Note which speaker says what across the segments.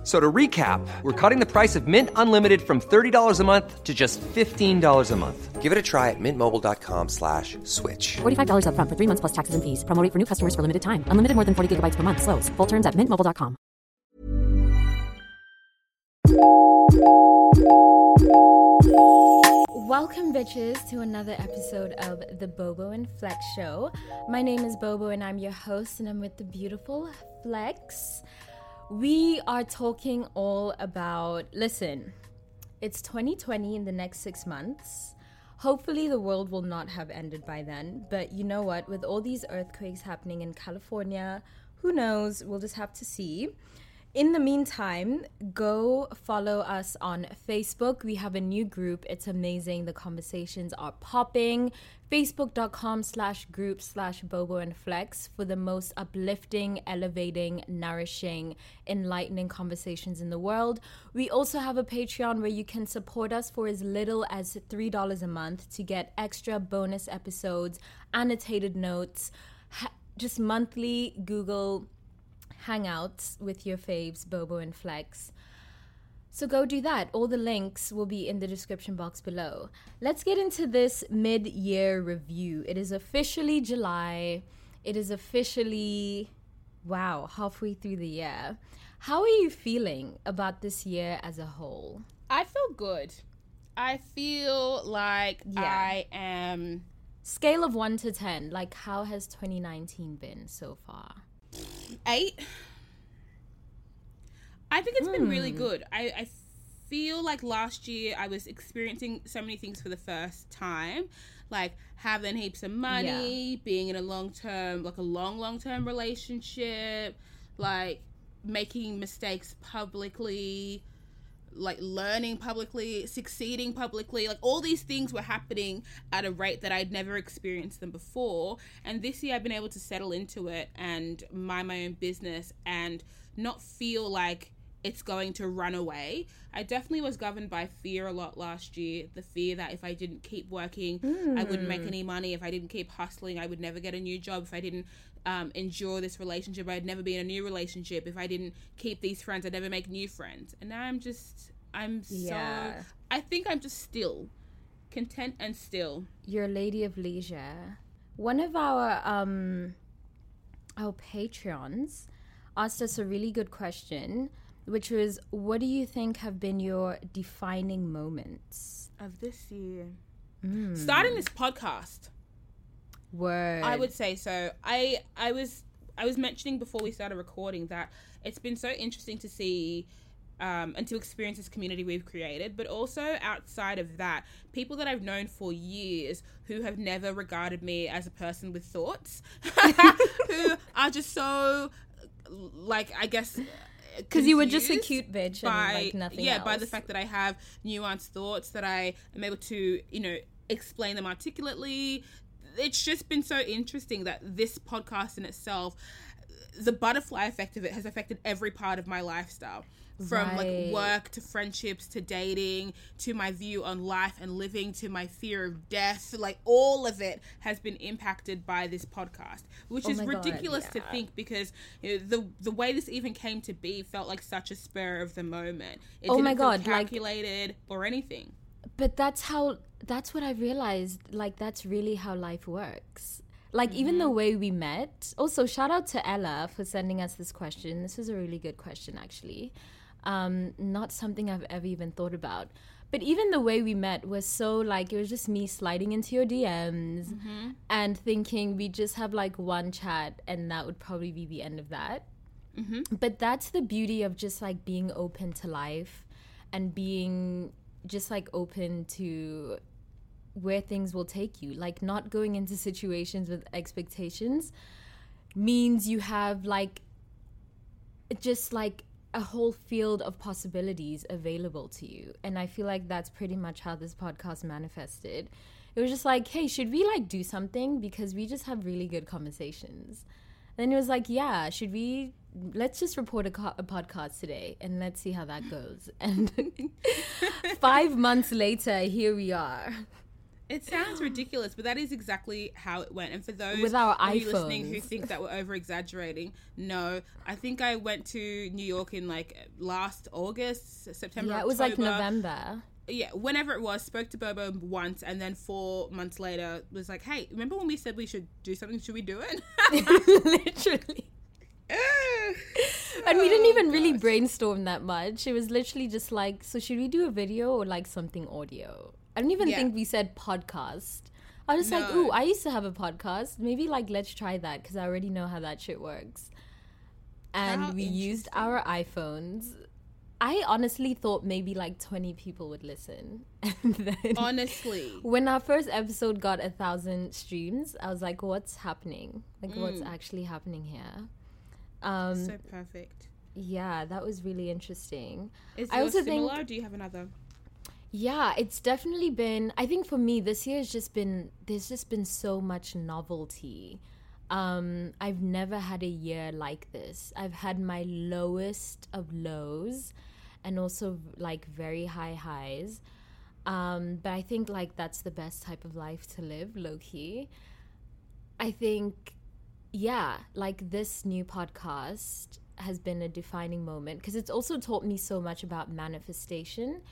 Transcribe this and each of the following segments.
Speaker 1: F- So to recap, we're cutting the price of Mint Unlimited from $30 a month to just $15 a month.
Speaker 2: Give it a try at mintmobile.com slash switch.
Speaker 3: $45 upfront for three months plus taxes and fees. Promo rate for new customers for limited time. Unlimited more than 40 gigabytes per month. Slows. Full terms at mintmobile.com.
Speaker 4: Welcome, bitches, to another episode of the Bobo and Flex Show. My name is Bobo, and I'm your host, and I'm with the beautiful Flex. We are talking all about, listen, it's 2020 in the next six months. Hopefully, the world will not have ended by then. But you know what? With all these earthquakes happening in California, who knows? We'll just have to see. In the meantime, go follow us on Facebook. We have a new group. It's amazing. The conversations are popping. Facebook.com slash group slash Bobo and Flex for the most uplifting, elevating, nourishing, enlightening conversations in the world. We also have a Patreon where you can support us for as little as $3 a month to get extra bonus episodes, annotated notes, just monthly Google hangouts with your faves, Bobo and Flex. So go do that. All the links will be in the description box below. Let's get into this mid year review. It is officially July. It is officially, wow, halfway through the year. How are you feeling about this year as a whole?
Speaker 5: I feel good. I feel like
Speaker 4: Yeah.
Speaker 5: I am
Speaker 4: Scale of 1 to 10, like how has 2019 been so far?
Speaker 5: Eight. I think it's been
Speaker 4: Hmm.
Speaker 5: really good. I, I feel like last year I was experiencing so many things for the first time, like having heaps of money, being in a long term, like a long, long term relationship, like making mistakes publicly, like learning publicly, succeeding publicly, like all these things were happening at a rate that I'd never experienced them before. And this year I've been able to settle into it and mind my own business and not feel like it's going to run away. I definitely was governed by fear a lot last year. The fear that if I didn't keep working, I wouldn't make hmm. any money. If I didn't keep hustling, I would never get a new job. If I didn't um, endure this relationship, I'd never be in a new relationship. If I didn't keep these friends, I'd never make new friends. And now I'm just, I'm
Speaker 4: Yeah.
Speaker 5: so, I think I'm just still, content and still.
Speaker 4: You're a lady of leisure. One of our um our patrons asked us a really good question, which was what do you think have been your defining moments?
Speaker 5: Of this year. Starting this podcast.
Speaker 4: Word.
Speaker 5: I would say so. I I was I was mentioning before we started recording that it's been so interesting to see um, and to experience this community we've created, but also outside of that, people that I've known for years who have never regarded me as a person with thoughts, who are just so like I guess
Speaker 4: because you were just a cute bitch
Speaker 5: by
Speaker 4: and like nothing
Speaker 5: yeah
Speaker 4: else.
Speaker 5: by the fact that I have nuanced thoughts that I am able to you know explain them articulately. It's just been so interesting that this podcast in itself, the butterfly effect of it has affected every part of my lifestyle. From
Speaker 4: Right.
Speaker 5: like work to friendships to dating to my view on life and living to my fear of death, like all of it has been impacted by this podcast, which
Speaker 4: Oh
Speaker 5: is
Speaker 4: my God,
Speaker 5: ridiculous to think because you know, the the way this even came to be felt like such a spur of the moment. It
Speaker 4: Oh
Speaker 5: didn't
Speaker 4: my God, like-
Speaker 5: calculated or anything.
Speaker 4: But that's how that's what i realized like that's really how life works. Like even the mm-hmm. way we met also shout out to ella for sending us this question. This was a really good question actually. Um not something i've ever even thought about. But even the way we met was so like it was just me sliding into your dms mm-hmm. and thinking we just have like one chat and that would probably be the end of that. Mm-hmm. But that's the beauty of just like being open to life and being just like open to where things will take you. Like not going into situations with expectations means you have like just like a whole field of possibilities available to you. And i feel like that's pretty much how this podcast manifested. It was just like hey should we like do something? Because we just have really good conversations. And then it was like yeah should we let's just report a, co- a podcast today and let's see how that goes. And five months later, here we are.
Speaker 5: It sounds ridiculous, but that is exactly how it went. And for those
Speaker 4: With our
Speaker 5: of you listening who think that we're over exaggerating, no. I think I went to New York in like last August, September.
Speaker 4: Yeah, it was like November.
Speaker 5: Yeah, whenever it was, spoke to Bobo once, and then four months later was like, "Hey, remember when we said we should do something? Should we do it?"
Speaker 4: literally. And we didn't
Speaker 5: Oh,
Speaker 4: even really brainstorm that much. It was literally just like, so should we do a video or like something audio? I don't even
Speaker 5: Yeah.
Speaker 4: think we said podcast. I was like,
Speaker 5: No.
Speaker 4: ooh, I used to have a podcast. Maybe like let's try that because I already know how that shit works. And
Speaker 5: How
Speaker 4: we used our iPhones. I honestly thought maybe like 20 people would listen. And then
Speaker 5: Honestly,
Speaker 4: when our first episode got a thousand streams, I was like, what's happening? Like,
Speaker 5: Mm.
Speaker 4: what's actually happening here? Um,
Speaker 5: so perfect.
Speaker 4: yeah, that was really interesting.
Speaker 5: Is
Speaker 4: I also
Speaker 5: similar?
Speaker 4: think-
Speaker 5: do you have another?
Speaker 4: Yeah, it's definitely been. I think for me, this year has just been. There's just been so much novelty. Um, I've never had a year like this. I've had my lowest of lows, and also like very high highs. Um, but I think like that's the best type of life to live, low key. I think, yeah, like this new podcast has been a defining moment because it's also taught me so much about manifestation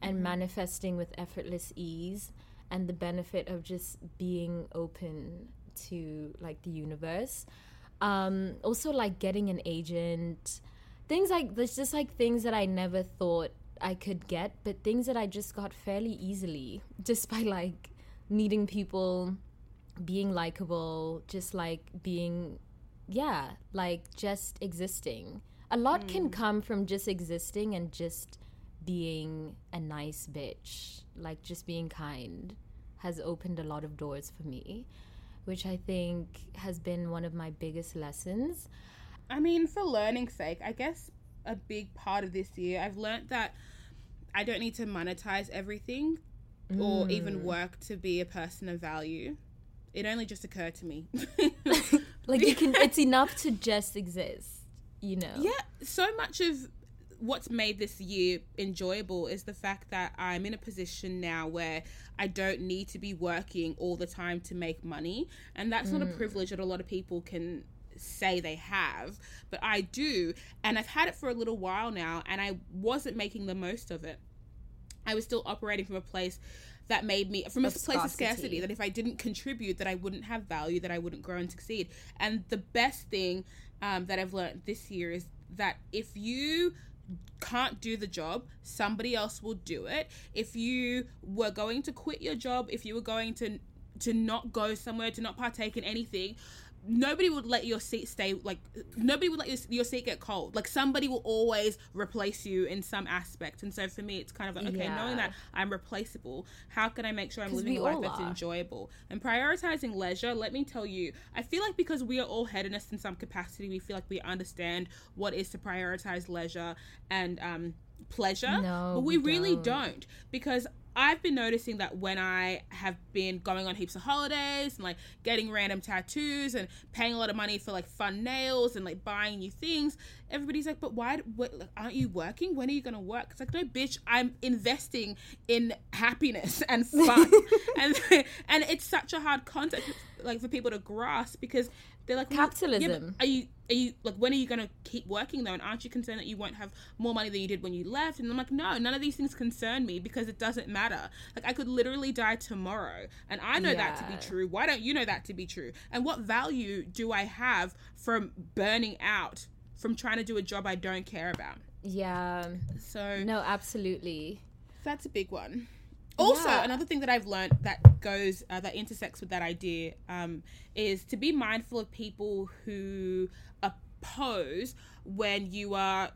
Speaker 4: and manifesting with effortless ease and the benefit of just being open to like the universe. Um, also, like getting an agent, things like there's just like things that I never thought I could get, but things that I just got fairly easily just by like meeting people, being likable, just like being, yeah, like just existing. A lot can come from just existing and just being a nice bitch, like just being kind, has opened a lot of doors for me, which I think has been one of my biggest lessons.
Speaker 5: I mean, for learning's sake, I guess a big part of this year, I've learned that I don't need to monetize everything or
Speaker 4: Mm.
Speaker 5: even work to be a person of value. It only just occurred to me.
Speaker 4: Like you can, it's enough to just exist, you know.
Speaker 5: yeah, so much of what's made this year enjoyable is the fact that I'm in a position now where I don't need to be working all the time to make money. And that's not a mm. privilege that a lot of people can say they have, but I do. And I've had it for a little while now, and I wasn't making the most of it. I was still operating from a place that made me from a
Speaker 4: Of
Speaker 5: place of
Speaker 4: scarcity.
Speaker 5: scarcity that if I didn't contribute that I wouldn't have value that I wouldn't grow and succeed and the best thing um, that I've learned this year is that if you can't do the job somebody else will do it if you were going to quit your job if you were going to to not go somewhere to not partake in anything nobody would let your seat stay like nobody would let your, your seat get cold like somebody will always replace you in some aspect and so for me it's kind of like okay
Speaker 4: Yeah.
Speaker 5: knowing that i'm replaceable how can i make sure i'm living a life that's
Speaker 4: are.
Speaker 5: enjoyable and prioritizing leisure let me tell you i feel like because we are all hedonists in some capacity we feel like we understand what is to prioritize leisure and um pleasure
Speaker 4: No,
Speaker 5: but we,
Speaker 4: we
Speaker 5: really
Speaker 4: don't.
Speaker 5: don't because I've been noticing that when I have been going on heaps of holidays and like getting random tattoos and paying a lot of money for like fun nails and like buying new things, everybody's like, "But why? What, like, aren't you working? When are you gonna work?" It's like, no, bitch, I'm investing in happiness and fun, and and it's such a hard concept like for people to grasp because they're like, well, yeah,
Speaker 4: Capitalism.
Speaker 5: are you are you like when are you going to keep working though and aren't you concerned that you won't have more money than you did when you left and i'm like no none of these things concern me because it doesn't matter like i could literally die tomorrow and i know that to be true why don't you know that to be true and what value do i have from burning out from trying to do a job i don't care about
Speaker 4: Yeah.
Speaker 5: so
Speaker 4: No, absolutely.
Speaker 5: that's a big one. Also,
Speaker 4: Yeah.
Speaker 5: another thing that I've learned that goes uh, that intersects with that idea um, is to be mindful of people who oppose when you are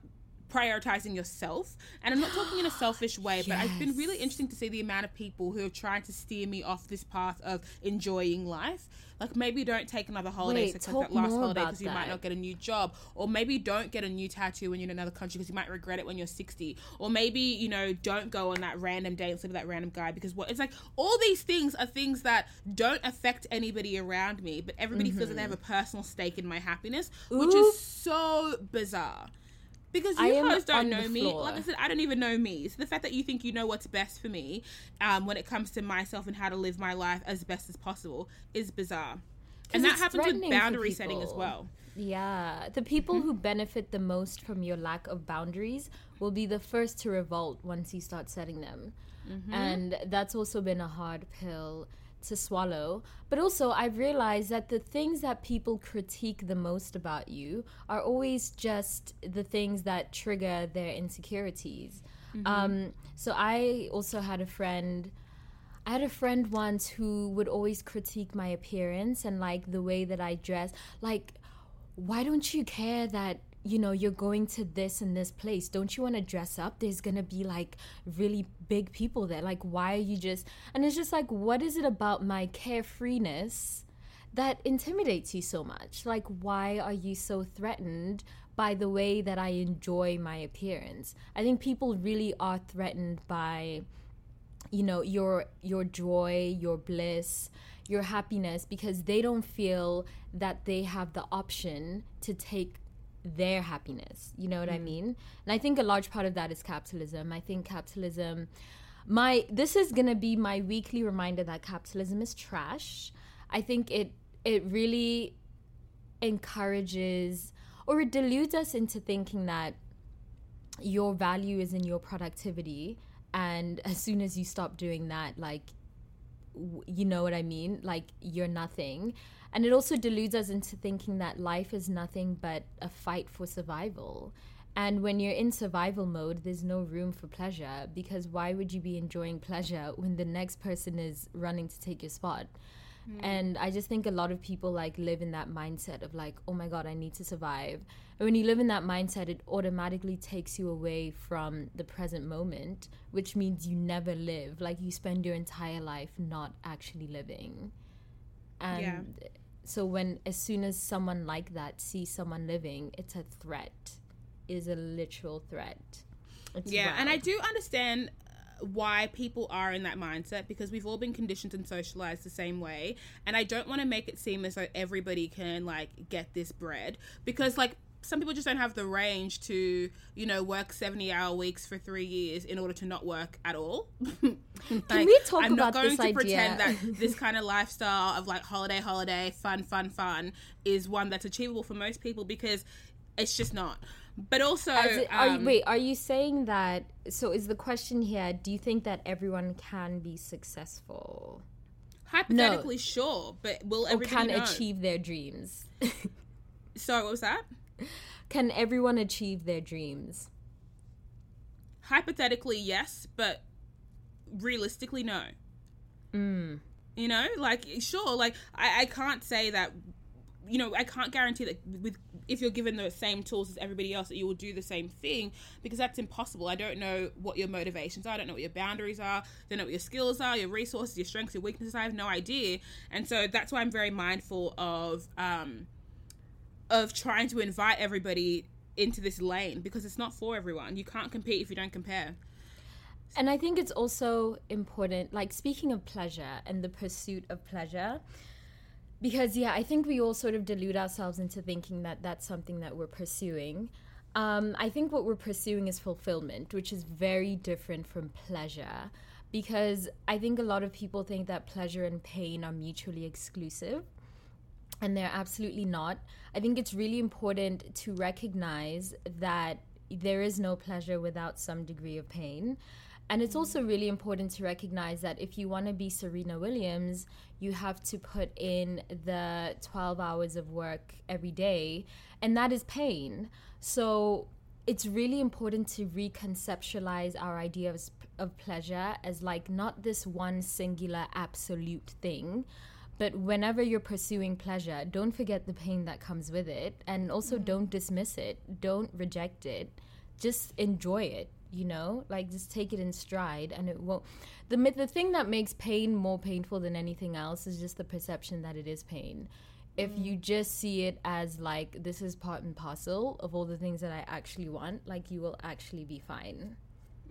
Speaker 5: prioritizing yourself. And I'm not talking in a selfish way, but it's been really interesting to see the amount of people who are trying to steer me off this path of enjoying life. Like maybe don't take another holiday
Speaker 4: Wait,
Speaker 5: that last holiday because you might not get a new job, or maybe don't get a new tattoo when you're in another country because you might regret it when you're 60, or maybe you know don't go on that random date and sleep with that random guy because what it's like all these things are things that don't affect anybody around me, but everybody feels that they have a
Speaker 4: Mm-hmm.
Speaker 5: personal stake in my happiness, which is so bizarre. Because you guys don't know me. Like I said, I don't even know me. So the fact that you think you know what's best for me um, when it comes to myself and how to live my life as best as possible is bizarre. And that happens with boundary setting as well.
Speaker 4: Yeah, the people who benefit the most from your lack of boundaries will be the first to revolt once you start setting them. And that's also been a hard pill to swallow. But also, I've realized that the things that people critique the most about you are always just the things that trigger their insecurities. Um, so I also had a friend. I had a friend once who would always critique my appearance and like the way that I dress. Like, why don't you care that you know you're going to this and this place? Don't you want to dress up? There's gonna be like really big people there. Like, why are you just? And it's just like, what is it about my carefreeness that intimidates you so much? Like, why are you so threatened? By the way that I enjoy my appearance, I think people really are threatened by you know your your joy your bliss your happiness because they don't feel that they have the option to take their happiness you know what i mm. mean? And i think a large part of that is capitalism. I think capitalism my this is going to be my weekly reminder that capitalism is trash. I think it it really encourages or it deludes us into thinking that your value is in your productivity. And as soon as you stop doing that like w- you know what i mean? Like you're nothing and it also deludes us into thinking that life is nothing but a fight for survival and when you're in survival mode there's no room for pleasure because why would you be enjoying pleasure when the next person is running to take your spot hmm. and I just think a lot of people like live in that mindset of like, oh my God, I need to survive. And when you live in that mindset, it automatically takes you away from the present moment, which means you never live. Like you spend your entire life not actually living. And
Speaker 5: Yeah.
Speaker 4: So when as soon as someone like that sees someone living, it's a threat. It is a literal threat. It's
Speaker 5: Yeah, and I do understand uh, why people are in that mindset because we've all been conditioned and socialized the same way. And I don't want to make it seem as though everybody can like get this bread because like some people just don't have the range to, you know, work 70 hour weeks for three years in order to not work at all. Can
Speaker 4: we talk
Speaker 5: I'm not going to pretend that this kind of lifestyle of like holiday, holiday, fun, fun, fun is one that's achievable for most people because it's just not. But also,
Speaker 4: it- are you,
Speaker 5: um,
Speaker 4: wait, are you saying that? So, is the question here? Do you think that everyone can be successful
Speaker 5: Hypothetically, sure, but will
Speaker 4: or
Speaker 5: everybody
Speaker 4: can
Speaker 5: know?
Speaker 4: achieve their dreams?
Speaker 5: Sorry, what was that?
Speaker 4: Can everyone achieve their dreams?
Speaker 5: Hypothetically, yes, but realistically, no.
Speaker 4: Mm.
Speaker 5: You know, like sure, like I, I can't say that. You know, I can't guarantee that with if you're given the same tools as everybody else that you will do the same thing because that's impossible. I don't know what your motivations are. I don't know what your boundaries are. I don't know what your skills are, your resources, your strengths, your weaknesses. I have no idea, and so that's why I'm very mindful of um, of trying to invite everybody into this lane because it's not for everyone. You can't compete if you don't compare.
Speaker 4: And I think it's also important, like speaking of pleasure and the pursuit of pleasure, because yeah, I think we all sort of delude ourselves into thinking that that's something that we're pursuing. Um, I think what we're pursuing is fulfillment, which is very different from pleasure. Because I think a lot of people think that pleasure and pain are mutually exclusive and they're absolutely not. I think it's really important to recognize that there is no pleasure without some degree of pain. And it's also really important to recognize that if you want to be Serena Williams, you have to put in the 12 hours of work every day, and that is pain. So it's really important to reconceptualize our idea of, of pleasure as like not this one singular absolute thing, but whenever you're pursuing pleasure, don't forget the pain that comes with it. And also mm. don't dismiss it, don't reject it. just enjoy it you know like just take it in stride and it won't the the thing that makes pain more painful than anything else is just the perception that it is pain if mm. you just see it as like this is part and parcel of all the things that I actually want, like you will actually be fine.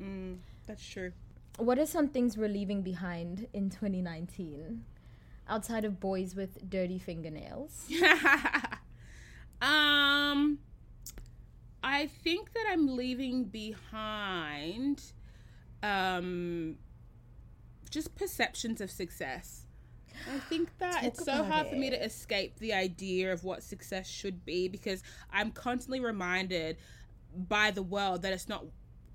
Speaker 5: Mm, that's true.
Speaker 4: What are some things we're leaving behind in 2019 outside of boys with dirty fingernails?
Speaker 5: um, I think that I'm leaving behind, um, just perceptions of success. I think that
Speaker 4: Talk
Speaker 5: it's so hard for me to escape the idea of what success should be because I'm constantly reminded by the world that it's not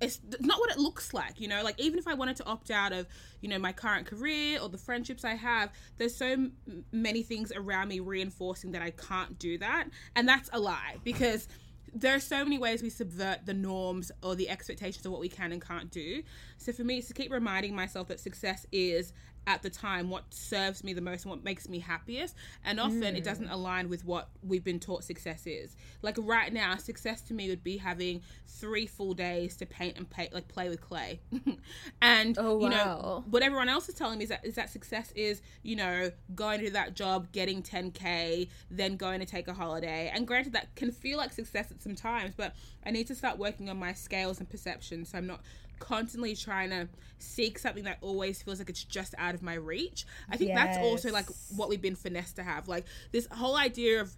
Speaker 5: it's not what it looks like you know? Like even if i wanted to opt out of you know my current career or the friendships i have there's so m- many things around me reinforcing that i can't do that. And that's a lie because there are so many ways we subvert the norms or the expectations of what we can and can't do. So for me it's to keep reminding myself that success is at the time what serves me the most and what makes me happiest. And often it doesn't mm. align with what we've been taught success is. Like right now success to me would be having three full days to paint and like play with clay. And
Speaker 4: Oh,
Speaker 5: you know what everyone else is telling me is that is that success is you know going to that job getting 10k then going to take a holiday. And granted that can feel like success at some times but i need to start working on my scales and perceptions so i'm not constantly trying to seek something that always feels like it's just out of my reach. I think that's also like what we've been finessed to have. Like this whole idea of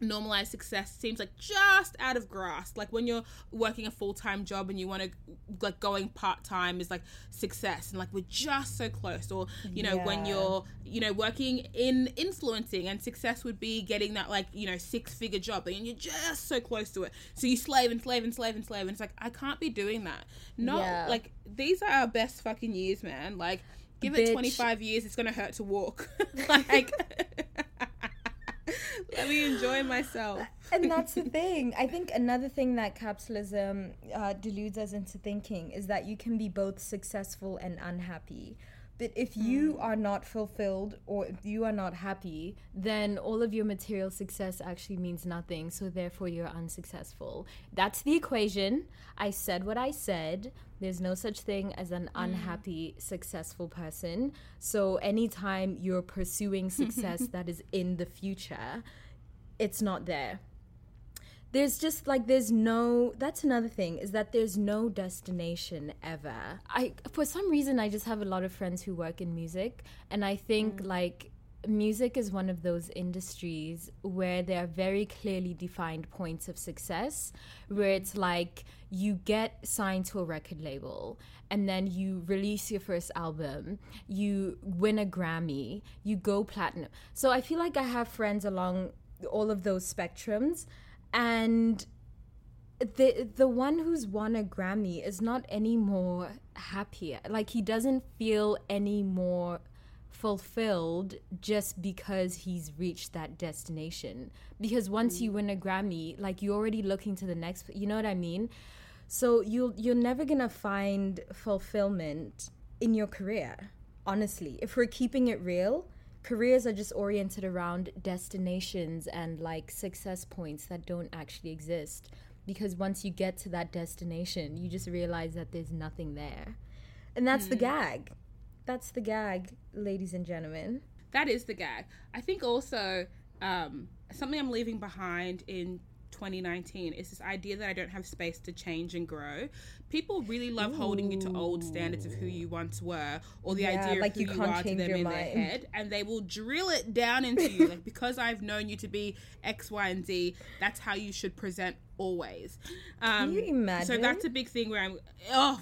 Speaker 5: normalized success seems like just out of grasp like when you're working a full-time job and you want to like going part-time is like success and like we're just so close. Or you know when you're you know working in influencing and success would be getting that like you know six-figure job and you're just so close to it. So you slave and slave and slave and slave and it's like i can't be doing that. No
Speaker 4: Yeah.
Speaker 5: like these are our best fucking years man. Like give it 25 years it's gonna hurt to walk. Like let me enjoy myself
Speaker 4: and that's the thing. I think another thing that capitalism uh, deludes us into thinking is that you can be both successful and unhappy. But if you are not fulfilled or if you are not happy, then all of your material success actually means nothing. So therefore, you're unsuccessful. That's the equation. I said what I said. There's no such thing as an mm. unhappy, successful person. So anytime you're pursuing success that is in the future, it's not there. There's just like there's no that's another thing is that there's no destination ever. I for some reason i just have a lot of friends who work in music and i think mm. like music is one of those industries where there are very clearly defined points of success where it's like you get signed to a record label and then you release your first album you win a grammy you go platinum so i feel like i have friends along all of those spectrums and the the one who's won a Grammy is not any more happier. Like he doesn't feel any more fulfilled just because he's reached that destination. Because once you mm. win a Grammy, like you're already looking to the next. You know what I mean? So you'll you're never gonna find fulfillment in your career. Honestly, if we're keeping it real, careers are just oriented around destinations and like success points that don't actually exist. Because once you get to that destination, you just realize that there's nothing there. And that's the mm. gag. That's the gag, ladies and gentlemen.
Speaker 5: that is the gag. I think also um, something I'm leaving behind in 2019 is this idea that I don't have space to change and grow. People really love holding you to old standards of who you once were, or the
Speaker 4: Yeah,
Speaker 5: idea
Speaker 4: like
Speaker 5: of who
Speaker 4: you
Speaker 5: you,
Speaker 4: can't
Speaker 5: are to
Speaker 4: change
Speaker 5: them
Speaker 4: your
Speaker 5: in their
Speaker 4: mind.
Speaker 5: head, and they will drill it down into you. like because I've known you to be X, Y, and Z, that's how you should present always. Um,
Speaker 4: you
Speaker 5: So that's a big thing where I'm, oh,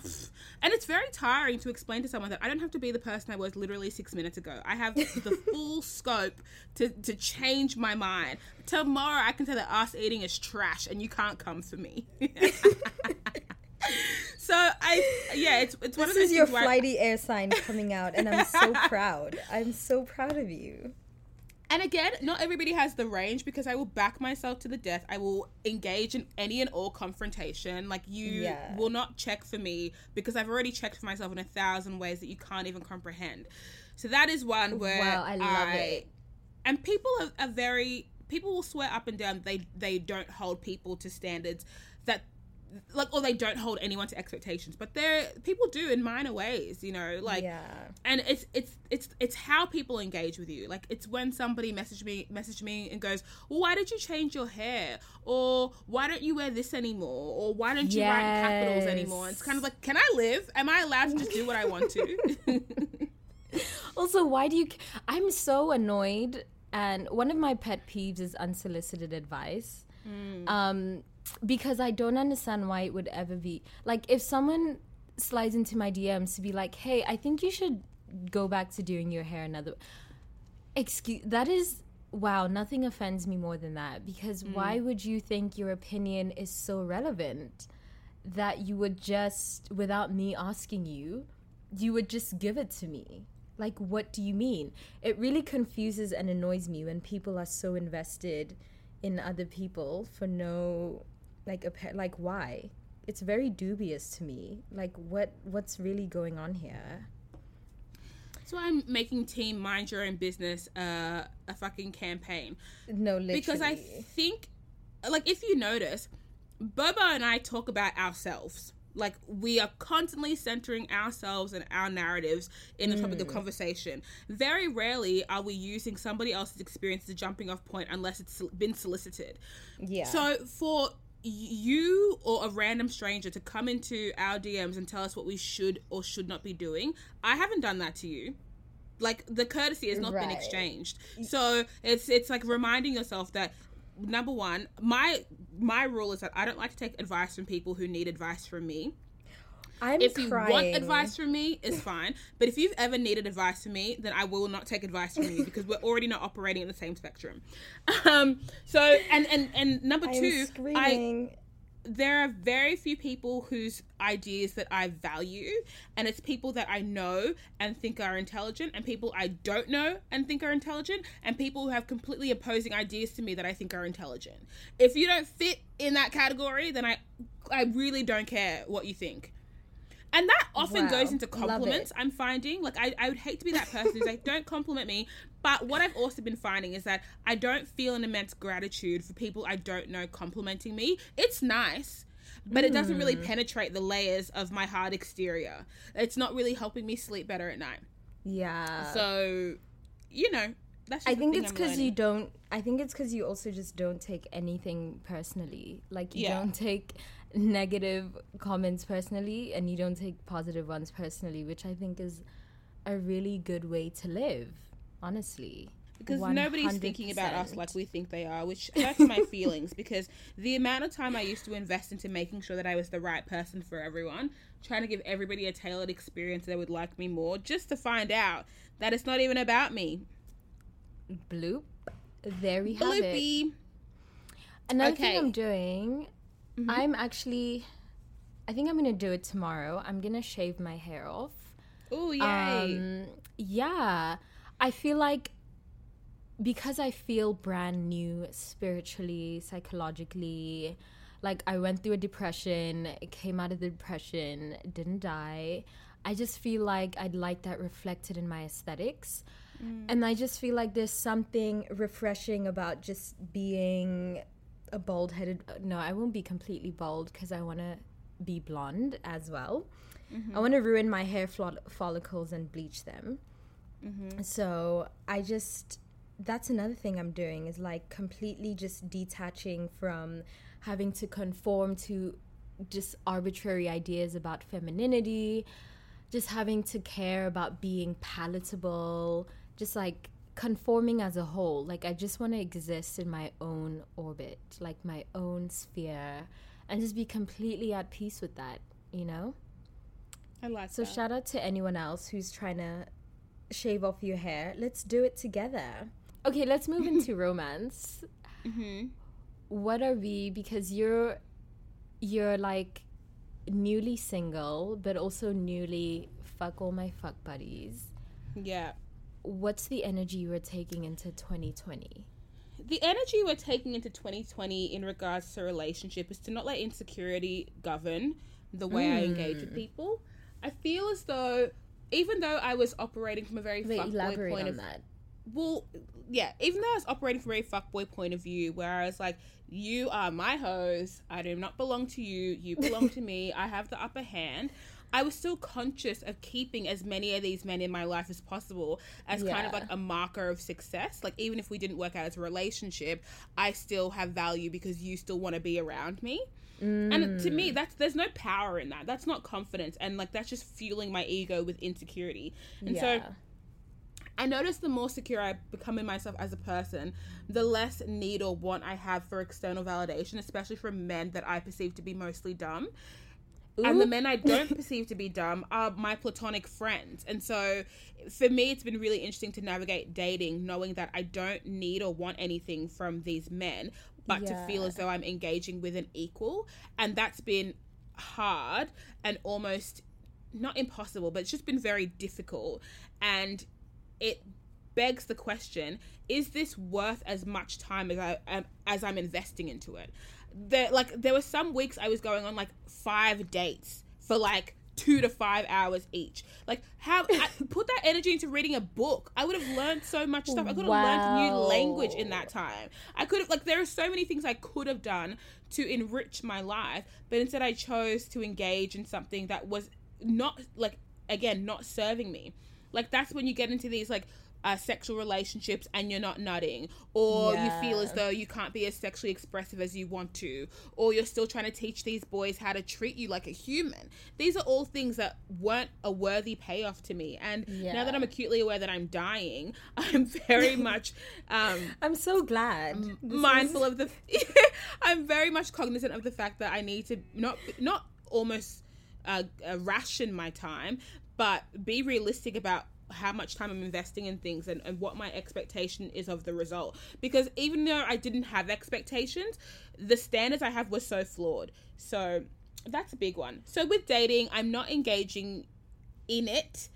Speaker 5: and it's very tiring to explain to someone that I don't have to be the person I was literally six minutes ago. I have the full scope to, to change my mind. Tomorrow I can say that us eating is trash and you can't come for me. so I, yeah, it's it's one
Speaker 4: This
Speaker 5: of those
Speaker 4: is your
Speaker 5: where I-
Speaker 4: flighty air sign coming out, and I'm so proud. I'm so proud of you.
Speaker 5: And again, not everybody has the range because I will back myself to the death. I will engage in any and all confrontation. Like you
Speaker 4: Yeah.
Speaker 5: will not check for me because I've already checked for myself in a thousand ways that you can't even comprehend. So that is one where
Speaker 4: Wow, I love it.
Speaker 5: And people are, are very people will swear up and down they they don't hold people to standards that like or they don't hold anyone to expectations but there people do in minor ways you know like
Speaker 4: Yeah.
Speaker 5: and it's it's it's it's how people engage with you like it's when somebody messaged me messaged me and goes well why did you change your hair or why don't you wear this anymore or why don't you write in capitals anymore it's kind of like can i live am i allowed to just do what i want to
Speaker 4: Also, why do you? I'm so annoyed, and one of my pet peeves is unsolicited advice. Um, because I don't understand why it would ever be like if someone slides into my DMs to be like, "Hey, I think you should go back to doing your hair another." Excuse that is wow. Nothing offends me more than that because mm. why would you think your opinion is so relevant that you would just, without me asking you, you would just give it to me? Like, what do you mean? It really confuses and annoys me when people are so invested in other people for no, like, appa- like why? It's very dubious to me. Like, what what's really going on here?
Speaker 5: so i'm making team mind your own business uh, a fucking campaign
Speaker 4: No, literally.
Speaker 5: because I think, like, if you notice, Bobo and I talk about ourselves. Like, we are constantly centering ourselves and our narratives in the topic of conversation. Very rarely are we using somebody else's experience as a jumping off point unless it's been solicited.
Speaker 4: yeah.
Speaker 5: So, for you or a random stranger to come into our DMs and tell us what we should or should not be doing, I haven't done that to you. Like the courtesy has not been exchanged. So it's it's like reminding yourself that number one my my rule is that i don't like to take advice from people who need advice from me
Speaker 4: I'm
Speaker 5: if you
Speaker 4: crying.
Speaker 5: want advice from me it's fine but if you've ever needed advice from me then i will not take advice from you because we're already not operating in the same spectrum um so and and and number
Speaker 4: I'm
Speaker 5: two i there are very few people whose ideas that I value, and it's people that I know and think are intelligent, and people I don't know and think are intelligent, and people who have completely opposing ideas to me that I think are intelligent. If you don't fit in that category, then I I really don't care what you think. And that often
Speaker 4: Wow.
Speaker 5: goes into compliments. I'm finding like I, I would hate to be that person who's like, don't compliment me. But what I've also been finding is that I don't feel an immense gratitude for people I don't know complimenting me. It's nice, but it doesn't really
Speaker 4: Hmm.
Speaker 5: penetrate the layers of my hard exterior. It's not really helping me sleep better at night.
Speaker 4: yeah.
Speaker 5: So, you know, that's. Just
Speaker 4: I think it's because you don't. I think it's because you also just don't take anything personally. Like you
Speaker 5: Yeah.
Speaker 4: don't take negative comments personally, and you don't take positive ones personally, which I think is a really good way to live. Honestly,
Speaker 5: because nobody's thinking about us like we think they are, which hurts my feelings. Because the amount of time I used to invest into making sure that I was the right person for everyone, trying to give everybody a tailored experience that would like me more, just to find out that it's not even about me.
Speaker 4: bloop. There we have it. Another
Speaker 5: Okay.
Speaker 4: thing I'm doing, I'm actually. I think I'm gonna do it tomorrow. I'm gonna shave my hair off.
Speaker 5: Oh yay!
Speaker 4: Um, yeah, I feel like because I feel brand new spiritually, psychologically, like I went through a depression, came out of the depression, didn't die. I just feel like I'd like that reflected in my aesthetics. And I just feel like there's something refreshing about just being a bald headed. Uh, no, I won't be completely bald because I want to be blonde as well. I mm-hmm. want to ruin my hair flo- follicles and bleach them. Mm-hmm. So I just that's another thing I'm doing is like completely just detaching from having to conform to just arbitrary ideas about femininity, just having to care about being palatable, just like conforming as a whole. Like I just want to exist in my own orbit, like my own sphere, and just be completely at peace with that, you know?
Speaker 5: I like
Speaker 4: So
Speaker 5: that.
Speaker 4: shout out to anyone else who's trying to shave off your hair. Let's do it together. Okay, let's move into romance.
Speaker 5: Mm-hmm.
Speaker 4: What are we? Because you're you're like newly single, but also newly fuck all my fuck buddies.
Speaker 5: yeah.
Speaker 4: What's the energy you are taking into 2020?
Speaker 5: the energy we're taking into 2020 in regards to relationship is to not let insecurity govern the way I engage
Speaker 4: Mm.
Speaker 5: with people. I feel as though, even though I was operating from a very
Speaker 4: Wait,
Speaker 5: fuckboy
Speaker 4: elaborate
Speaker 5: point
Speaker 4: on
Speaker 5: of
Speaker 4: that.
Speaker 5: well, yeah, even though I was operating from a very fuckboy point of view, where I was like, you are my hose. I do not belong to you. You belong to me. I have the upper hand. I was still conscious of keeping as many of these men in my life as possible as kind of like a marker of success. Like even if we didn't work out as a relationship, I still have value because you still want to be around me. And to me, mm. that's there's no power in that. That's not confidence, and like that's just fueling my ego with insecurity. And so I notice the more secure I become in myself as a person, the less need or want I have for external validation, especially from men that I perceive to be mostly dumb. And the men I don't perceive to be dumb are my platonic friends. And so for me, it's been really interesting to navigate dating, knowing that I don't need or want anything from these men, but to feel as though I'm engaging with an equal. And that's been hard and almost not impossible, but it's just been very difficult. And it begs the question is this worth as much time as I am as I'm investing into it? There like there were some weeks I was going on like five dates for like two to five hours each. Like how I put that energy into reading a book. I would have learned so much stuff. I could have learned new language in that time. I could have like there are so many things I could have done to enrich my life, but instead I chose to engage in something that was not like again not serving me. Like that's when you get into these like uh, sexual relationships and you're not nutting, or you feel as though you can't be as sexually expressive as you want to, or you're still trying to teach these boys how to treat you like a human. These are all things that weren't a worthy payoff to me. And now that I'm acutely aware that I'm dying, I'm very much um,
Speaker 4: I'm so glad. This
Speaker 5: mindful
Speaker 4: is-
Speaker 5: of the. I'm very much cognizant of the fact that I need to not not almost uh, uh, ration my time, but be realistic about how much time I'm investing in things and, and what my expectation is of the result. Because even though I didn't have expectations, the standards I have were so flawed. So that's a big one. So with dating, I'm not engaging in it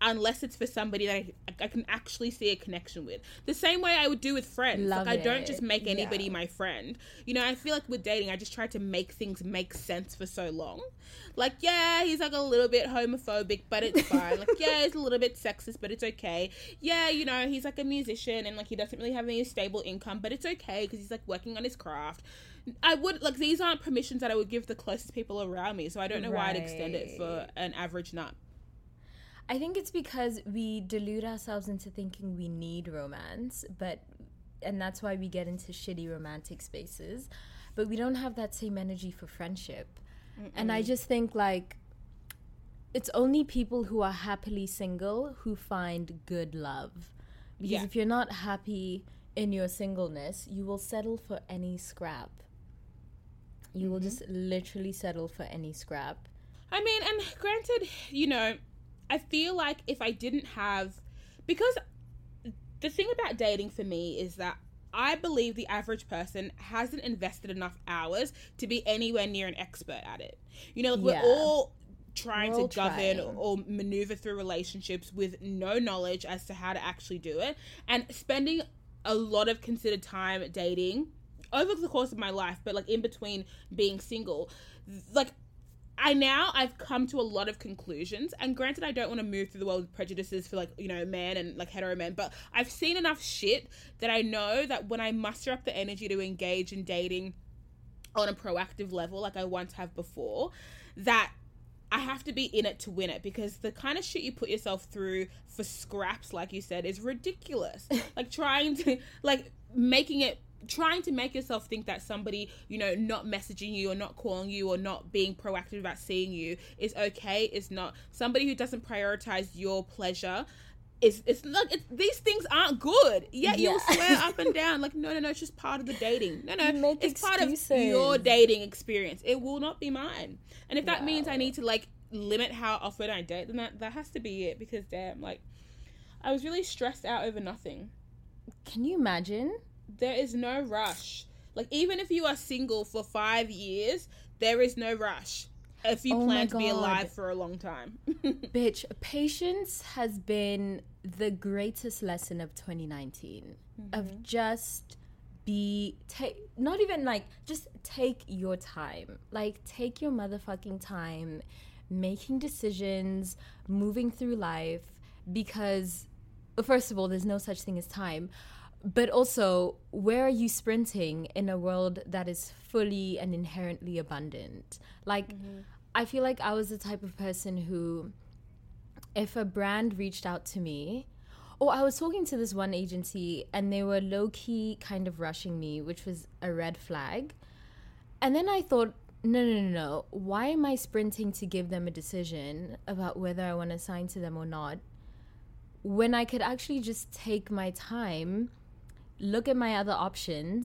Speaker 5: unless it's for somebody that I, I can actually see a connection with. The same way I would do with friends.
Speaker 4: Love
Speaker 5: like I don't
Speaker 4: it.
Speaker 5: just make anybody
Speaker 4: Yeah.
Speaker 5: my friend. You know, I feel like with dating, I just try to make things make sense for so long. Like, yeah, he's like a little bit homophobic, but it's fine. like, yeah, he's a little bit sexist, but it's okay. Yeah, you know, he's like a musician and like he doesn't really have any stable income, but it's okay because he's like working on his craft. I would like these aren't permissions that I would give the closest people around me, so I don't know why I'd extend it for an average nut.
Speaker 4: I think it's because we delude ourselves into thinking we need romance, but and that's why we get into shitty romantic spaces, but we don't have that same energy for friendship. And I just think like it's only people who are happily single who find good love. Because
Speaker 5: Yeah.
Speaker 4: if you're not happy in your singleness, you will settle for any scrap. You will mm-hmm. just literally settle for any scrap.
Speaker 5: I mean, and granted, you know, I feel like if I didn't have, because the thing about dating for me is that I believe the average person hasn't invested enough hours to be anywhere near an expert at it. You know, like
Speaker 4: Yeah.
Speaker 5: we're all trying
Speaker 4: We're all
Speaker 5: to govern
Speaker 4: trying.
Speaker 5: or maneuver through relationships with no knowledge as to how to actually do it and spending a lot of considered time dating over the course of my life but like in between being single like I now I've come to a lot of conclusions, and granted, I don't want to move through the world with prejudices for like you know men and like hetero men, but I've seen enough shit that I know that when I muster up the energy to engage in dating on a proactive level, like I once have before, that I have to be in it to win it because the kind of shit you put yourself through for scraps, like you said, is ridiculous. like trying to like making it trying to make yourself think that somebody, you know, not messaging you or not calling you or not being proactive about seeing you is okay is not. Somebody who doesn't prioritize your pleasure is it's like it's, these things aren't good. Yet you'll swear up and down like no no no it's just part of the dating. No no it's part of your dating experience. It will not be mine. And if that means I need to like limit how often I date, then that that has to be it because damn like I was really stressed out over nothing.
Speaker 4: Can you imagine?
Speaker 5: There is no rush. Like even if you are single for 5 years, there is no rush. If you
Speaker 4: Oh
Speaker 5: plan to be alive for a long time.
Speaker 4: Bitch, patience has been the greatest lesson of 2019. Of mm-hmm. just be take not even like just take your time. Like take your motherfucking time making decisions, moving through life because first of all there's no such thing as time. but also, where are you sprinting in a world that is fully and inherently abundant? Like, mm-hmm. I feel like I was the type of person who, if a brand reached out to me, or I was talking to this one agency and they were low key kind of rushing me, which was a red flag. And then I thought, no, no, no, no. Why am I sprinting to give them a decision about whether I want to sign to them or not when I could actually just take my time, look at my other options?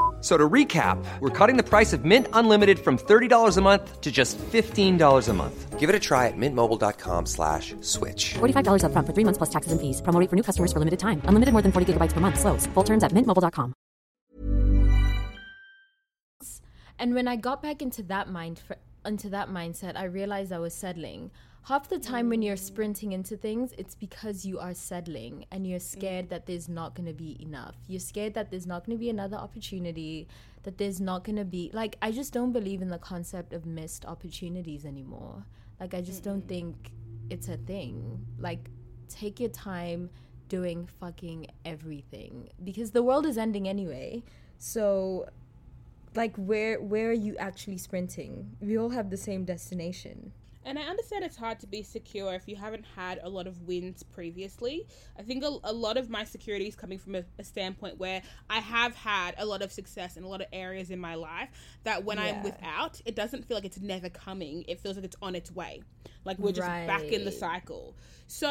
Speaker 1: F- So to recap, we're cutting the price of Mint Unlimited from $30 a month to just $15 a month.
Speaker 2: Give it a try at mintmobile.com slash switch.
Speaker 3: $45 upfront for three months plus taxes and fees. Promo rate for new customers for limited time. Unlimited more than 40 gigabytes per month. Slows. Full terms at mintmobile.com.
Speaker 4: And when I got back into that mind fr- into that mindset, I realized I was settling. Half the time when you're sprinting into things, it's because you are settling and you're mm. scared that there's not going to be enough. You're scared that there's not going to be another opportunity, that there's not going to be like I just don't believe in the concept of missed opportunities anymore. Like I just don't think it's a thing. Like take your time doing fucking everything because the world is ending anyway. So like where where are you actually sprinting we all have the same destination
Speaker 5: And I understand it's hard to be secure if you haven't had a lot of wins previously. I think a, a lot of my security is coming from a, a standpoint where I have had a lot of success in a lot of areas in my life that when I'm without, it doesn't feel like it's never coming. It feels like it's on its way. Like we're just back in the cycle. So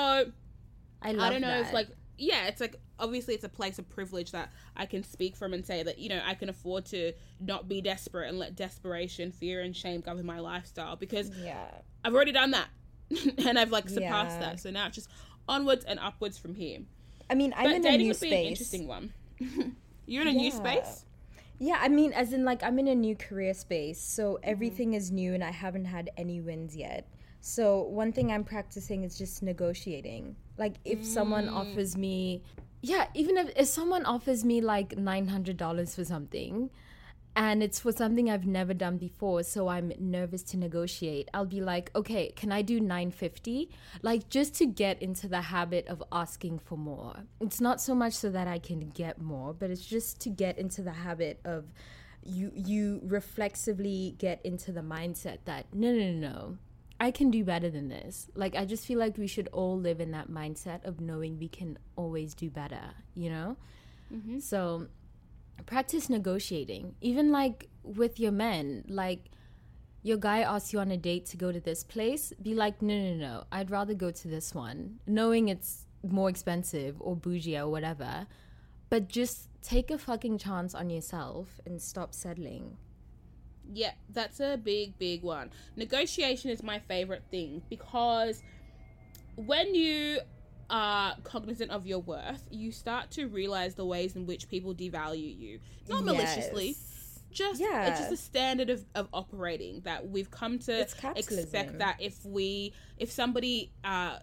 Speaker 4: i
Speaker 5: I don't know if
Speaker 4: that.
Speaker 5: like yeah, it's like obviously it's a place of privilege that I can speak from and say that you know I can afford to not be desperate and let desperation, fear, and shame govern my lifestyle because
Speaker 4: yeah
Speaker 5: I've already done that and I've like surpassed
Speaker 4: Yeah.
Speaker 5: that. So now it's just onwards and upwards from here.
Speaker 4: i mean i'm
Speaker 5: But
Speaker 4: in a new
Speaker 5: would be an
Speaker 4: space
Speaker 5: interesting one. You're in a new space.
Speaker 4: yeah i mean as in like i'm in a new career space so
Speaker 5: Mm-hmm.
Speaker 4: everything is new and i haven't had any wins yet so one thing i'm practicing is just negotiating like if someone
Speaker 5: Mm.
Speaker 4: offers me yeah even if, if someone offers me like $900 for something and it's for something I've never done before, so I'm nervous to negotiate. I'll be like, okay, can I do 950? Like just to get into the habit of asking for more. It's not so much so that I can get more, but it's just to get into the habit of you you reflexively get into the mindset that no no no no I can do better than this. Like I just feel like we should all live in that mindset of knowing we can always do better, you know? Mm-hmm. So practice negotiating even like with your men like your guy asks you on a date to go to this place be like no no no i'd rather go to this one knowing it's more expensive or bougie or whatever but just take a fucking chance on yourself and stop settling
Speaker 5: Yeah, that's a big, big one. Negotiation is my favorite thing because when you are cognizant of your worth, you start to realize the ways in which people devalue you. Not maliciously. Just
Speaker 4: Yeah.
Speaker 5: it's just a standard of, of operating that we've come to expect that if we if somebody uh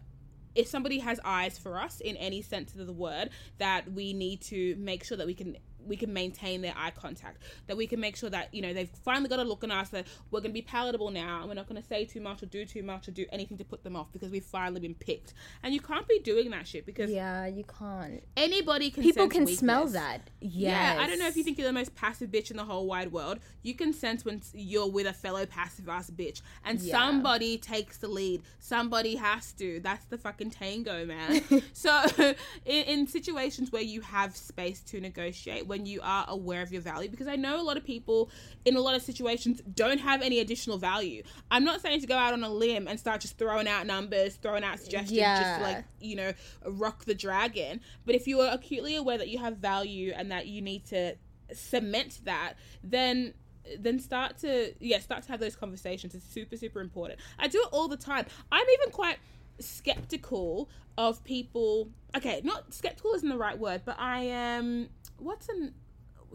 Speaker 5: if somebody has eyes for us in any sense of the word, that we need to make sure that we can we can maintain their eye contact. That we can make sure that you know they've finally got a look on us that we're going to be palatable now, and we're not going to say too much or do too much or do anything to put them off because we've finally been picked. And you can't be doing that shit because
Speaker 4: yeah you can't
Speaker 5: anybody can.
Speaker 4: people can smell
Speaker 5: weakness.
Speaker 4: that
Speaker 5: Yeah, I don't know if you think you're the most passive bitch in the whole wide world. You can sense when you're with a fellow passive ass bitch, and
Speaker 4: Yeah.
Speaker 5: somebody takes the lead. Somebody has to. That's the fucking tango, man. so, in, in situations where you have space to negotiate, when you are aware of your value, because I know a lot of people in a lot of situations don't have any additional value. I'm not saying to go out on a limb and start just throwing out numbers, throwing out suggestions, just
Speaker 4: Yeah.
Speaker 5: to like you know, rock the dragon. But if you are acutely aware that you have value and that you need to cement that, then then start to yeah, start to have those conversations. It's super, super important. I do it all the time. I'm even quite skeptical of people okay, not skeptical isn't the right word, but I am what's an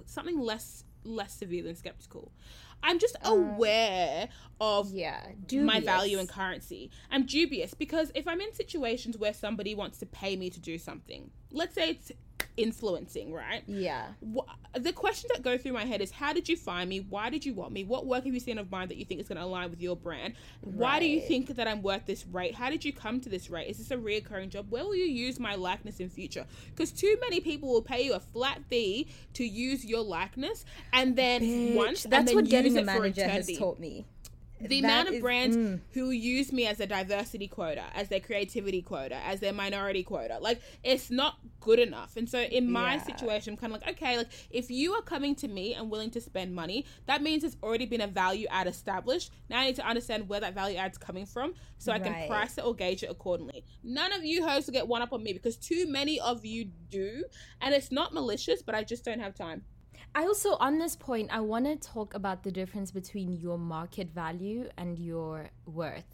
Speaker 5: something less less severe than skeptical. I'm just um, aware of
Speaker 4: yeah,
Speaker 5: my value and currency. I'm dubious because if I'm in situations where somebody wants to pay me to do something, let's say it's influencing, right?
Speaker 4: Yeah.
Speaker 5: The questions that go through my head is how did you find me? Why did you want me? What work have you seen of mine that you think is going to align with your brand? Why do you think that i'm worth this rate? How did you come to this rate? Is this a reoccurring job? Where will you use my likeness in future? Because too many people will pay you a flat fee to use your likeness and then once
Speaker 4: That's
Speaker 5: and then
Speaker 4: what getting
Speaker 5: use
Speaker 4: a manager has taught me.
Speaker 5: the
Speaker 4: That
Speaker 5: amount of
Speaker 4: is-
Speaker 5: brands
Speaker 4: mm.
Speaker 5: who use me as a diversity quota, as their creativity quota, as their minority quota, like it's not good enough. And so in my
Speaker 4: Yeah.
Speaker 5: situation, I'm kind of like, okay, like if you are coming to me and willing to spend money, that means there's already been a value add established. Now I need to understand where that value add's coming from so I can price it or gauge it accordingly. None of you hosts will get one up on me because too many of you do, and it's not malicious, but I just don't have time.
Speaker 4: I also, on this point, I want to talk about the difference between your market value and your worth.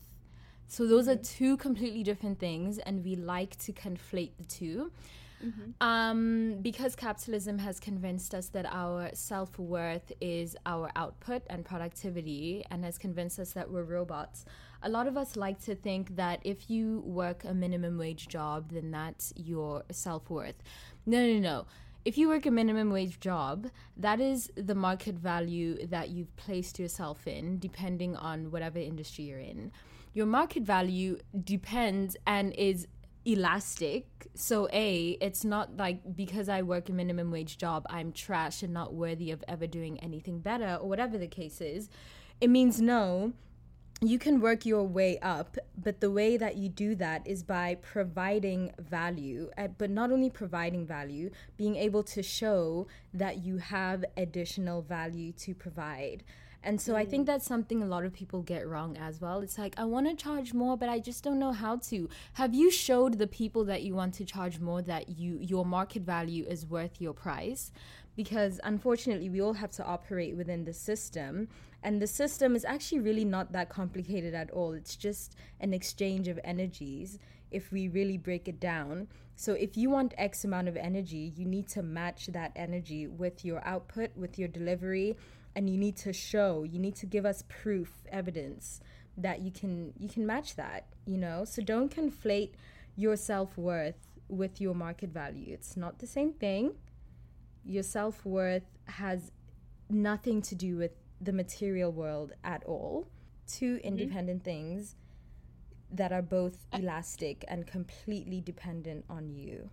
Speaker 4: So, those are two completely different things, and we like to conflate the 2 Um, because capitalism has convinced us that our self worth is our output and productivity, and has convinced us that we're robots. A lot of us like to think that if you work a minimum wage job, then that's your self worth. No, no, no. If you work a minimum wage job, that is the market value that you've placed yourself in, depending on whatever industry you're in. Your market value depends and is elastic. So, A, it's not like because I work a minimum wage job, I'm trash and not worthy of ever doing anything better, or whatever the case is. It means no, you can work your way up, but the way that you do that is by providing value, uh, but not only providing value, being able to show that you have additional value to provide. And so I think that's something a lot of people get wrong as well. It's like, I want to charge more, but I just don't know how to. Have you showed the people that you want to charge more that you your market value is worth your price? Because unfortunately, we all have to operate within the system. And the system is actually really not that complicated at all. It's just an exchange of energies if we really break it down. So if you want X amount of energy, you need to match that energy with your output, with your delivery, and you need to show, you need to give us proof, evidence that you can you can match that, you know? So don't conflate your self-worth with your market value. It's not the same thing. Your self-worth has nothing to do with the material world at all. Two mm-hmm. independent things that are both elastic and completely dependent on you.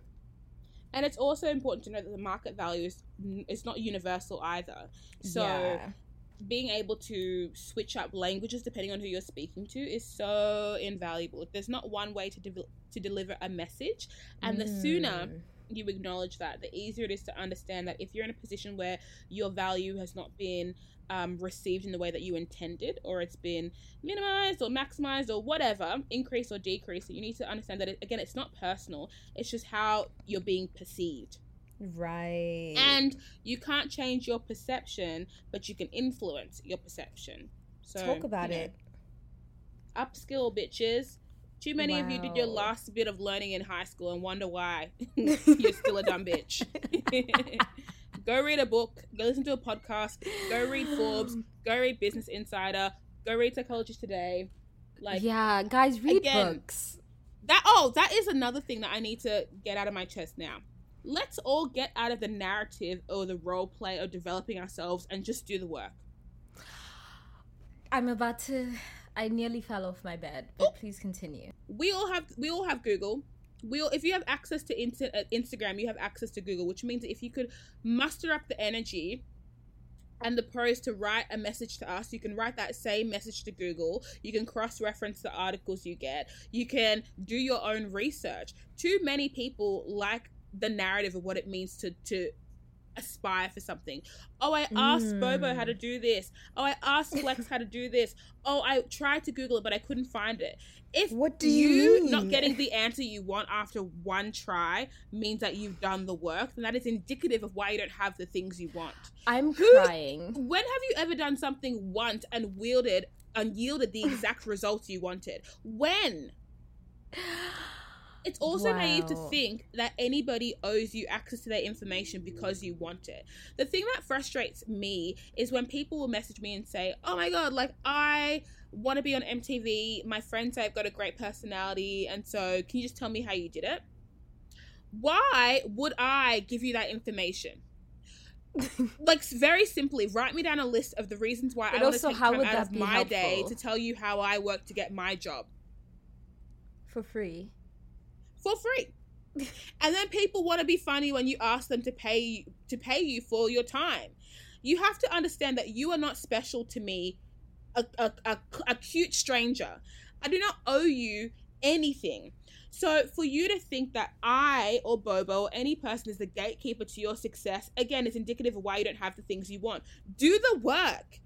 Speaker 5: And it's also important to know that the market value is, is not universal either. So
Speaker 4: Yeah.
Speaker 5: being able to switch up languages depending on who you're speaking to is so invaluable. There's not one way to de- to deliver a message, and the sooner mm. you acknowledge that, the easier it is to understand that if you're in a position where your value has not been um, received in the way that you intended, or it's been minimized or maximized or whatever, increase or decrease, you need to understand that it, again, it's not personal. It's just how you're being perceived.
Speaker 4: Right.
Speaker 5: And you can't change your perception, but you can influence your perception. So
Speaker 4: talk about
Speaker 5: you know,
Speaker 4: it.
Speaker 5: Upskill, bitches. Too many of you did your last bit of learning in high school and wonder why you're still a dumb bitch. go read a book. Go listen to a podcast. Go read Forbes. Go read Business Insider. Go read Psychology Today. Like
Speaker 4: yeah, guys, read
Speaker 5: again,
Speaker 4: books.
Speaker 5: that oh that is another thing that i need to get out of my chest now let's all get out of the narrative or the role play or developing ourselves and just do the work
Speaker 4: I'm about to. I nearly fell off my bed, but oh. please continue.
Speaker 5: we all have we all have google we all, if you have access to inter, uh, instagram you have access to google which means if you could muster up the energy and the prose to write a message to us you can write that same message to google. You can cross-reference the articles you get. You can do your own research. Too many people like the narrative of what it means to to aspire for something oh i asked bobo how to hmm. do this oh i asked flex how to do this oh i tried to google it but i couldn't find it if
Speaker 4: What do you
Speaker 5: not
Speaker 4: mean?
Speaker 5: getting the answer you want after one try means that you've done the work then that is indicative of why you don't have the things you want
Speaker 4: I'm
Speaker 5: Who-
Speaker 4: crying.
Speaker 5: when have you ever done something once and wielded and yielded the exact results you wanted? When? it's also naive to think that anybody owes you access to their information because you want it. The thing that frustrates me is when people will message me and say, "Oh my god, like I want to be on MTV. My friends say I've got a great personality, and so can you just tell me how you did it?" Why would I give you that information? like very simply, write me down a list of the reasons why
Speaker 4: But
Speaker 5: I want to
Speaker 4: also,
Speaker 5: take
Speaker 4: how
Speaker 5: time
Speaker 4: would
Speaker 5: out
Speaker 4: that
Speaker 5: of
Speaker 4: be
Speaker 5: my day
Speaker 4: helpful?
Speaker 5: to tell you how I work to get my job
Speaker 4: For free.
Speaker 5: For free. and then people want to be funny when you ask them to pay to pay you for your time. You have to understand that you are not special to me, a, a, a, a cute stranger. I do not owe you anything. So for you to think that I or Bobo or any person is the gatekeeper to your success, again, is indicative of why you don't have the things you want. Do the work.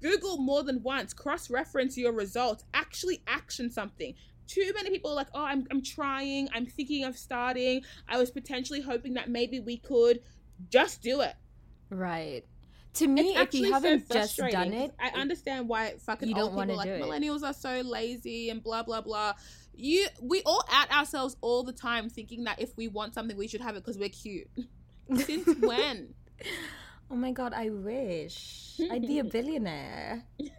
Speaker 5: Google more than once, cross reference your results, actually action something. Too many people are like, oh, I'm, I'm trying, I'm thinking of starting, I was potentially hoping that maybe we could. Just do it.
Speaker 4: Right. To me, if you haven't
Speaker 5: so
Speaker 4: just done it,
Speaker 5: I understand why fucking old people like
Speaker 4: it.
Speaker 5: millennials are so lazy and blah blah blah. You, we all at ourselves all the time, thinking that if we want something, we should have it because we're cute. Since when?
Speaker 4: Oh my god, I wish I'd be a billionaire.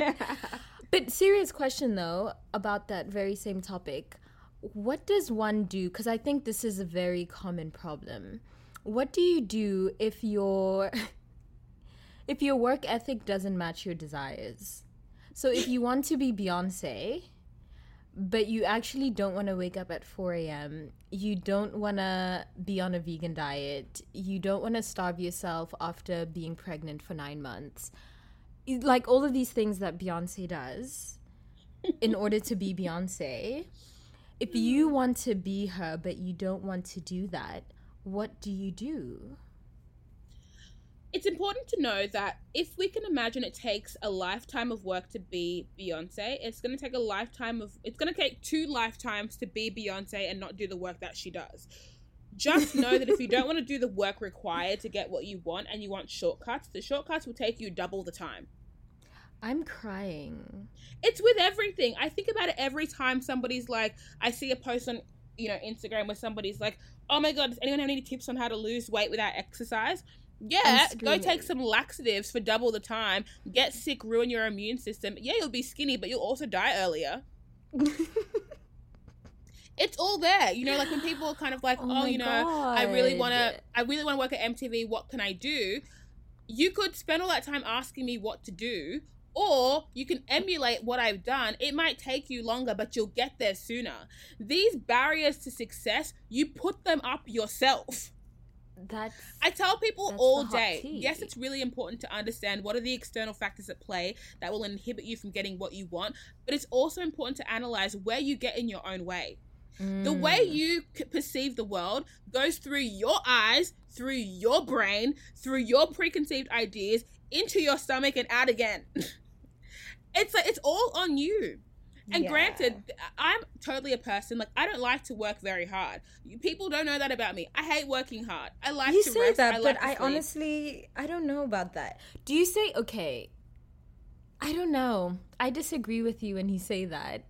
Speaker 4: but serious question though about that very same topic. What does one do cuz I think this is a very common problem. What do you do if your if your work ethic doesn't match your desires? So if you want to be Beyonce, but you actually don't want to wake up at 4 a.m. You don't want to be on a vegan diet. You don't want to starve yourself after being pregnant for nine months. Like all of these things that Beyonce does in order to be Beyonce. If you mm. want to be her, but you don't want to do that, what do you do?
Speaker 5: it's important to know that if we can imagine it takes a lifetime of work to be Beyonce, it's going to take a lifetime of it's going to take two lifetimes to be Beyonce and not do the work that she does. Just know that if you don't want to do the work required to get what you want and you want shortcuts, the shortcuts will take you double the time.
Speaker 4: I'm crying.
Speaker 5: It's with everything. I think about it every time somebody's like, I see a post on, you know, Instagram where somebody's like, "Oh my god, does anyone have any tips on how to lose weight without exercise?" Yeah, go take some laxatives for double the time. Get sick, ruin your immune system. Yeah, you'll be skinny, but you'll also die earlier. it's all there. You know, like when people are kind of like,
Speaker 4: Oh
Speaker 5: "Oh, you know, I really want to I really want to work at MTV. What can I do?" You could spend all that time asking me what to do, or you can emulate what I've done. It might take you longer, but you'll get there sooner. These barriers to success, you put them up yourself.
Speaker 4: That's
Speaker 5: I tell people all day,
Speaker 4: tea.
Speaker 5: yes, it's really important to understand what are the external factors at play that will inhibit you from getting what you want, but it's also important to analyze where you get in your own way. The way
Speaker 4: Mm.
Speaker 5: you perceive the world goes through your eyes, through your brain, through your preconceived ideas, into your stomach and out again. it's like it's all on you. And
Speaker 4: Yeah.
Speaker 5: granted, I'm totally a person like I don't like to work very hard. You- People don't know that about me. I hate working hard. I like
Speaker 4: you
Speaker 5: to
Speaker 4: say
Speaker 5: rest.
Speaker 4: that,
Speaker 5: I
Speaker 4: but
Speaker 5: like to
Speaker 4: I honestly I don't know about that. Do you say okay? I don't know. I disagree with you when you say that.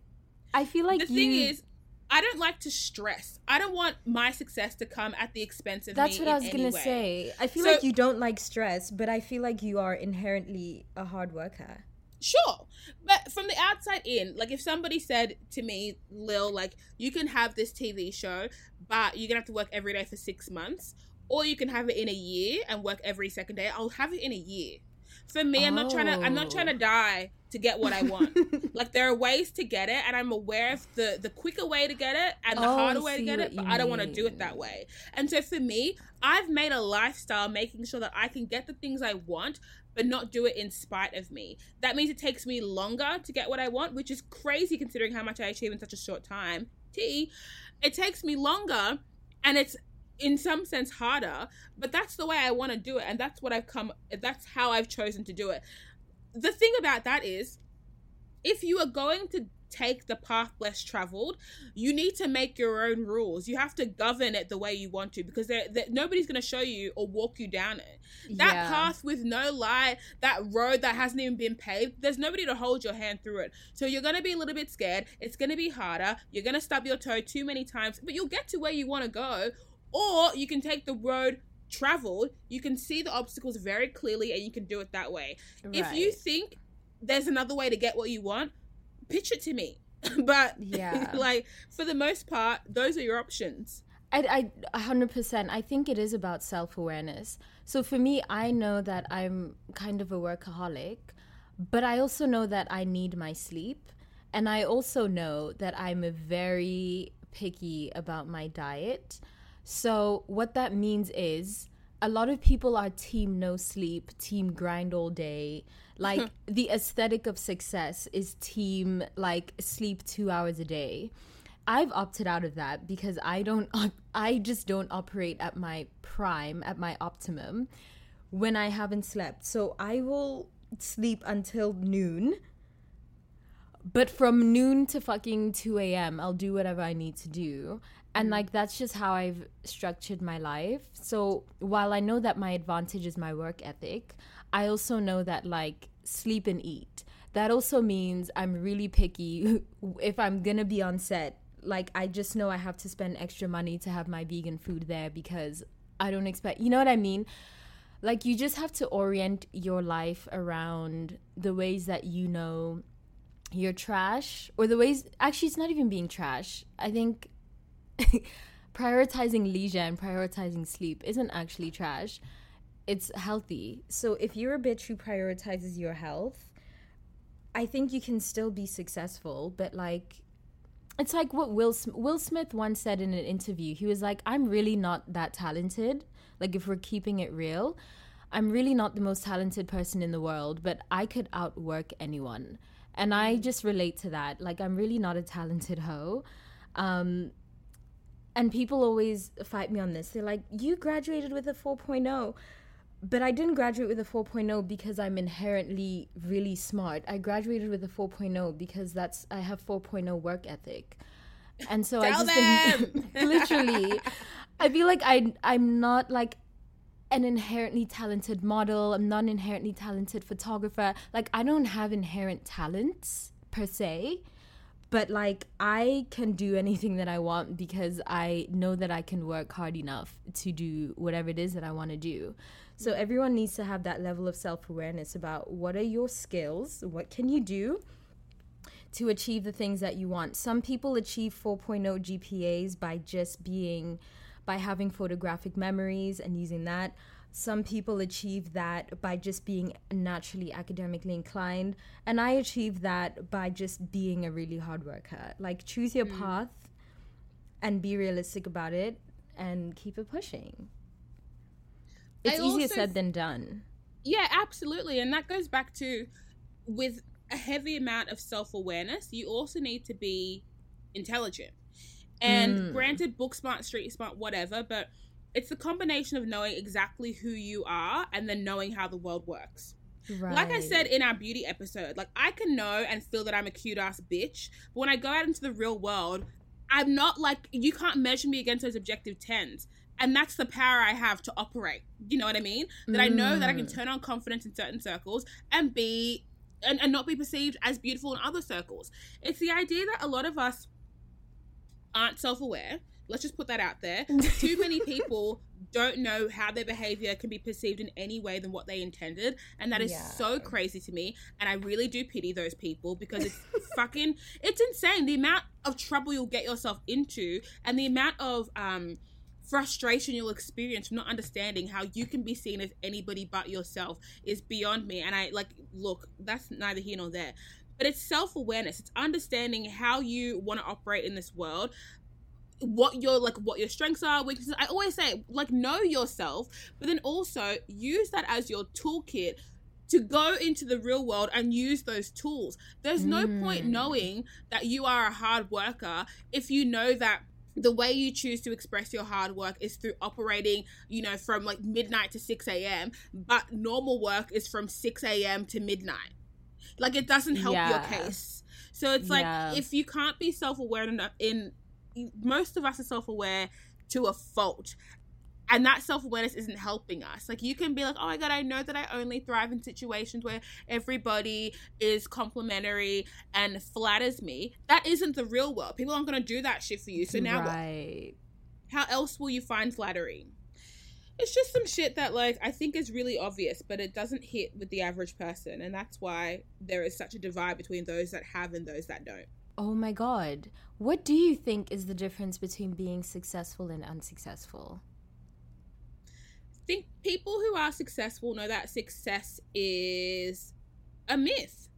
Speaker 4: I feel like
Speaker 5: the thing
Speaker 4: you-
Speaker 5: is, I don't like to stress. I don't want my success to come at the expense of
Speaker 4: That's what I was gonna
Speaker 5: way.
Speaker 4: say. I feel
Speaker 5: So-
Speaker 4: like you don't like stress, but I feel like you are inherently a hard worker.
Speaker 5: Sure. But from the outside in, like if somebody said to me, Lil, like, you can have this TV show, but you're gonna have to work every day for six months, or you can have it in a year and work every second day, I'll have it in a year. For me, I'm not trying to I'm not trying to
Speaker 4: Oh.
Speaker 5: die to get what I want. like there are ways to get it, and I'm aware of the the quicker way to get it and the
Speaker 4: Oh,
Speaker 5: harder way to get it, but I don't want to do it that way. And so for me, I've made a lifestyle making sure that I can get the things I want, but not do it in spite of me. That means it takes me longer to get what I want, which is crazy considering how much I achieve in such a short time. T, it takes me longer, and it's in some sense harder, but that's the way I want to do it, and that's what I've come. That's how I've chosen to do it. The thing about that is, if you are going to take the path less traveled. You need to make your own rules. You have to govern it the way you want to because they're, they're, nobody's going to show you or walk you down it. That
Speaker 4: Yeah.
Speaker 5: path with no light, that road that hasn't even been paved, there's nobody to hold your hand through it. So you're going to be a little bit scared. It's going to be harder. You're going to stub your toe too many times, but you'll get to where you want to go. Or you can take the road traveled. You can see the obstacles very clearly and you can do it that way. If you think there's another way to get what you want, pitch it to me. but
Speaker 4: Yeah.
Speaker 5: like for the most part, those are your options.
Speaker 4: I, I, 100%. I think it is about self awareness. So for me, I know that I'm kind of a workaholic, but I also know that I need my sleep. And I also know that I'm very picky about my diet. So what that means is a lot of people are team no sleep, team grind all day. Like the aesthetic of success is team like sleep 2 hours a day. I've opted out of that because I don't op- I just don't operate at my prime, at my optimum when I haven't slept. So I will sleep until noon. But from noon to fucking 2 a.m., I'll do whatever I need to do. And mm. like, that's just how I've structured my life. So while I know that my advantage is my work ethic, I also know that like sleep and eat. That also means I'm really picky if I'm gonna be on set. Like, I just know I have to spend extra money to have my vegan food there because I don't expect, you know what I mean? Like, you just have to orient your life around the ways that you know you're trash or the ways actually it's not even being trash i think prioritizing leisure and prioritizing sleep isn't actually trash. It's healthy. So if you're a bitch who prioritizes your health i think you can still be successful but like it's like what will Sm- will smith once said in an interview. He was like i'm really not that talented. Like if we're keeping it real i'm really not the most talented person in the world but i could outwork anyone. And I just relate to that. Like I'm really not a talented hoe. Um, and people always fight me on this. They're like, "You graduated with a 4.0. But I didn't graduate with a 4.0 because I'm inherently really smart. I graduated with a 4.0 because that's I have 4.0 work ethic. And so I just literally I feel like I I'm not like an inherently talented model. I'm not an inherently talented photographer. Like I don't have inherent talents per se, but like I can do anything that I want because I know that I can work hard enough to do whatever it is that I want to do. So everyone needs to have that level of self-awareness about what are your skills? What can you do? to achieve the things that you want. Some people achieve 4.0 GPAs by just being by having photographic memories and using that. Some people achieve that by just being naturally academically inclined, and I achieved that by just being a really hard worker. Like choose your hmm. path and be realistic about it and keep it pushing. It's
Speaker 5: I
Speaker 4: easier said than done.
Speaker 5: Yeah, absolutely. And that goes back to with a heavy amount of self awareness, you also need to be intelligent. And hmm. granted, book smart, street smart, whatever, but it's the combination of knowing exactly who you are and then knowing how the world works.
Speaker 4: Right.
Speaker 5: Like I said in our beauty episode, like I can know and feel that I'm a cute ass bitch, but when I go out into the real world, I'm not like you can't measure me against those objective tens. And that's the power I have to operate. You know what I mean? That I know that I can mm. turn on confidence in certain circles and be and, and not be perceived as beautiful in other circles. It's the idea that a lot of us aren't self aware. Let's just put that out there. Too many people don't know how their behavior can be perceived in any way than what they intended. And that is
Speaker 4: Yeah.
Speaker 5: so crazy to me. And I really do pity those people because it's fucking, it's insane. The amount of trouble you'll get yourself into and the amount of, um, frustration you'll experience from not understanding how you can be seen as anybody but yourself is beyond me and i like look that's neither here nor there but it's self-awareness it's understanding how you want to operate in this world what your like what your strengths are weaknesses i always say like know yourself but then also use that as your toolkit to go into the real world and use those tools there's no point hmm. knowing that you are a hard worker if you know that the way you choose to express your hard work is through operating, you know, from like midnight to 6 a.m., but normal work is from 6 a.m. to midnight. Like it doesn't help your case. So it's like
Speaker 4: Yeah.
Speaker 5: if you can't be self aware enough, in most of us are self aware to a fault. And that self awareness isn't helping us. Like, you can be like, oh my God, I know that I only thrive in situations where everybody is complimentary and flatters me. That isn't the real world. People aren't going to do that shit for you. So now what?
Speaker 4: right.
Speaker 5: how else will you find flattery? It's just some shit that like I think is really obvious, but it doesn't hit with the average person, and that's why there is such a divide between those that have and those that don't.
Speaker 4: Oh my god. What do you think is the difference between being successful and unsuccessful?
Speaker 5: I think people who are successful know that success is a myth.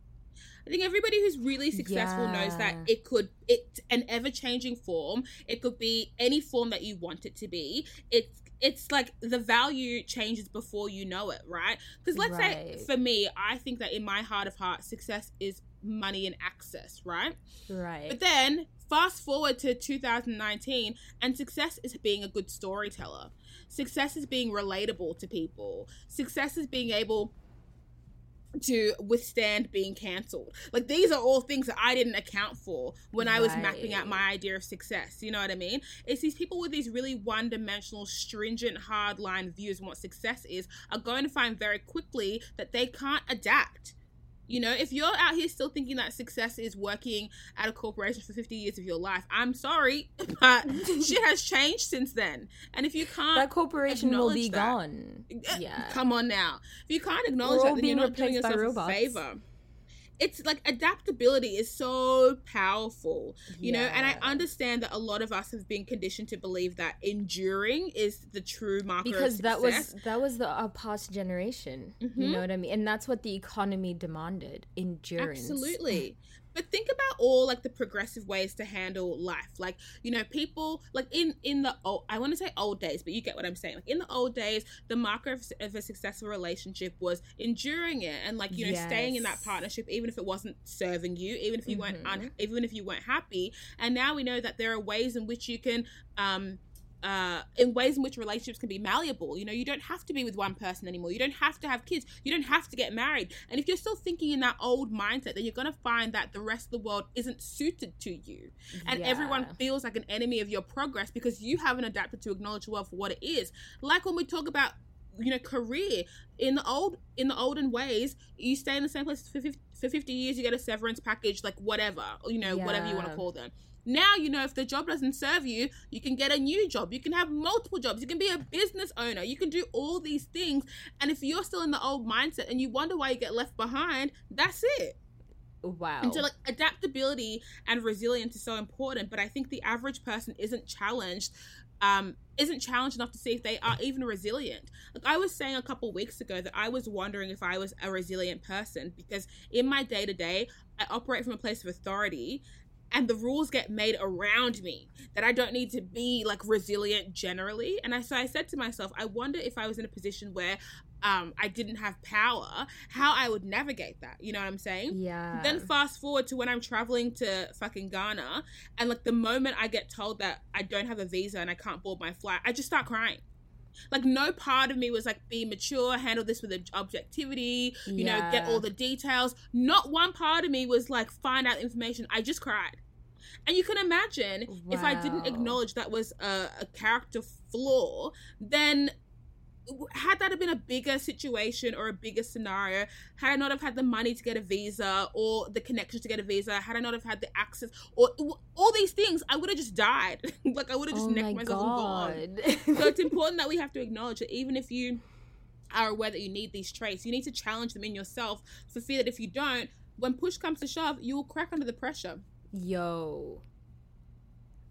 Speaker 5: I think everybody who's really successful knows that it could it's an ever changing form. It could be any form that you want it to be. It's it's like the value changes before you know it, right? Because let's say for me, I think that in my heart of hearts, success is money and access, right?
Speaker 4: Right.
Speaker 5: But then fast forward to 2019, and success is being a good storyteller. Success is being relatable to people. Success is being able to withstand being cancelled. Like these are all things that I didn't account for when I was mapping out my idea of success. You know what I mean? It's these people with these really one-dimensional, stringent, hard-line views on what success is are going to find very quickly that they can't adapt. You know, if you're out here still thinking that success is working at a corporation for 50 years of your life, I'm sorry, but shit has changed since then. And if you can't
Speaker 4: that corporation will be
Speaker 5: that-
Speaker 4: gone.
Speaker 5: Eh,
Speaker 4: Yeah.
Speaker 5: Come on now. If you can't acknowledge that, then you're not doing yourself a favor. It's like adaptability is so powerful, you know, and I understand that a lot of us have been conditioned to believe that enduring is the true marker
Speaker 4: because
Speaker 5: of
Speaker 4: that was that was the our past generation. You
Speaker 5: Mhm.
Speaker 4: know what I mean? And that's what the economy demanded, endurance.
Speaker 5: Absolutely. But think about all like the progressive ways to handle life. Like, you know, people like in in the old I want to say old days, but you get what I'm saying. Like in the old days, the marker of, of a successful relationship was enduring it and like, you know, staying in that partnership even if it wasn't serving you, even if you weren't
Speaker 4: Mm-hmm.
Speaker 5: un- even if you weren't happy. And now we know that there are ways in which you can um uh, in ways in which relationships can be malleable. You know, you don't have to be with one person anymore. You don't have to have kids. You don't have to get married. And if you're still thinking in that old mindset, then you're going to find that the rest of the world isn't suited to you. And everyone feels like an enemy of your progress because you haven't adapted to acknowledge the world for what it is. Like when we talk about you know career in the old in the olden ways you stay in the same place for 50, for 50 years you get a severance package like whatever you know whatever you want to call them now you know if the job doesn't serve you you can get a new job. You can have multiple jobs. You can be a business owner. You can do all these things. And if you're still in the old mindset and you wonder why you get left behind that's it.
Speaker 4: Wow.
Speaker 5: and so like adaptability and resilience is so important but i think the average person isn't challenged um isn't challenged enough to see if they are even resilient. Like i was saying a couple weeks ago that i was wondering if i was a resilient person because in my day to day i operate from a place of authority and the rules get made around me that I don't need to be like resilient generally. And I so I said to myself, I wonder if I was in a position where um I didn't have power, how I would navigate that. You know what I'm saying?
Speaker 4: yeah.
Speaker 5: Then fast forward to when I'm traveling to fucking Ghana, and like the moment I get told that I don't have a visa and I can't board my flight, I just start crying. Like no part of me was like be mature, handle this with objectivity, you know, get all the details. Not one part of me was like find out information. I just cried. And you can imagine if I didn't acknowledge that was a, a character flaw, then had that have been a bigger situation or a bigger scenario, had I not have had the money to get a visa or the connection to get a visa, had I not have had the access or all these things, I would have just died. like I would have just
Speaker 4: oh
Speaker 5: necked
Speaker 4: my
Speaker 5: myself and gone. So it's important that we have to acknowledge that even if you are aware that you need these traits, you need to challenge them in yourself for fear that if you don't, when push comes to shove, you will crack under the pressure.
Speaker 4: Yo.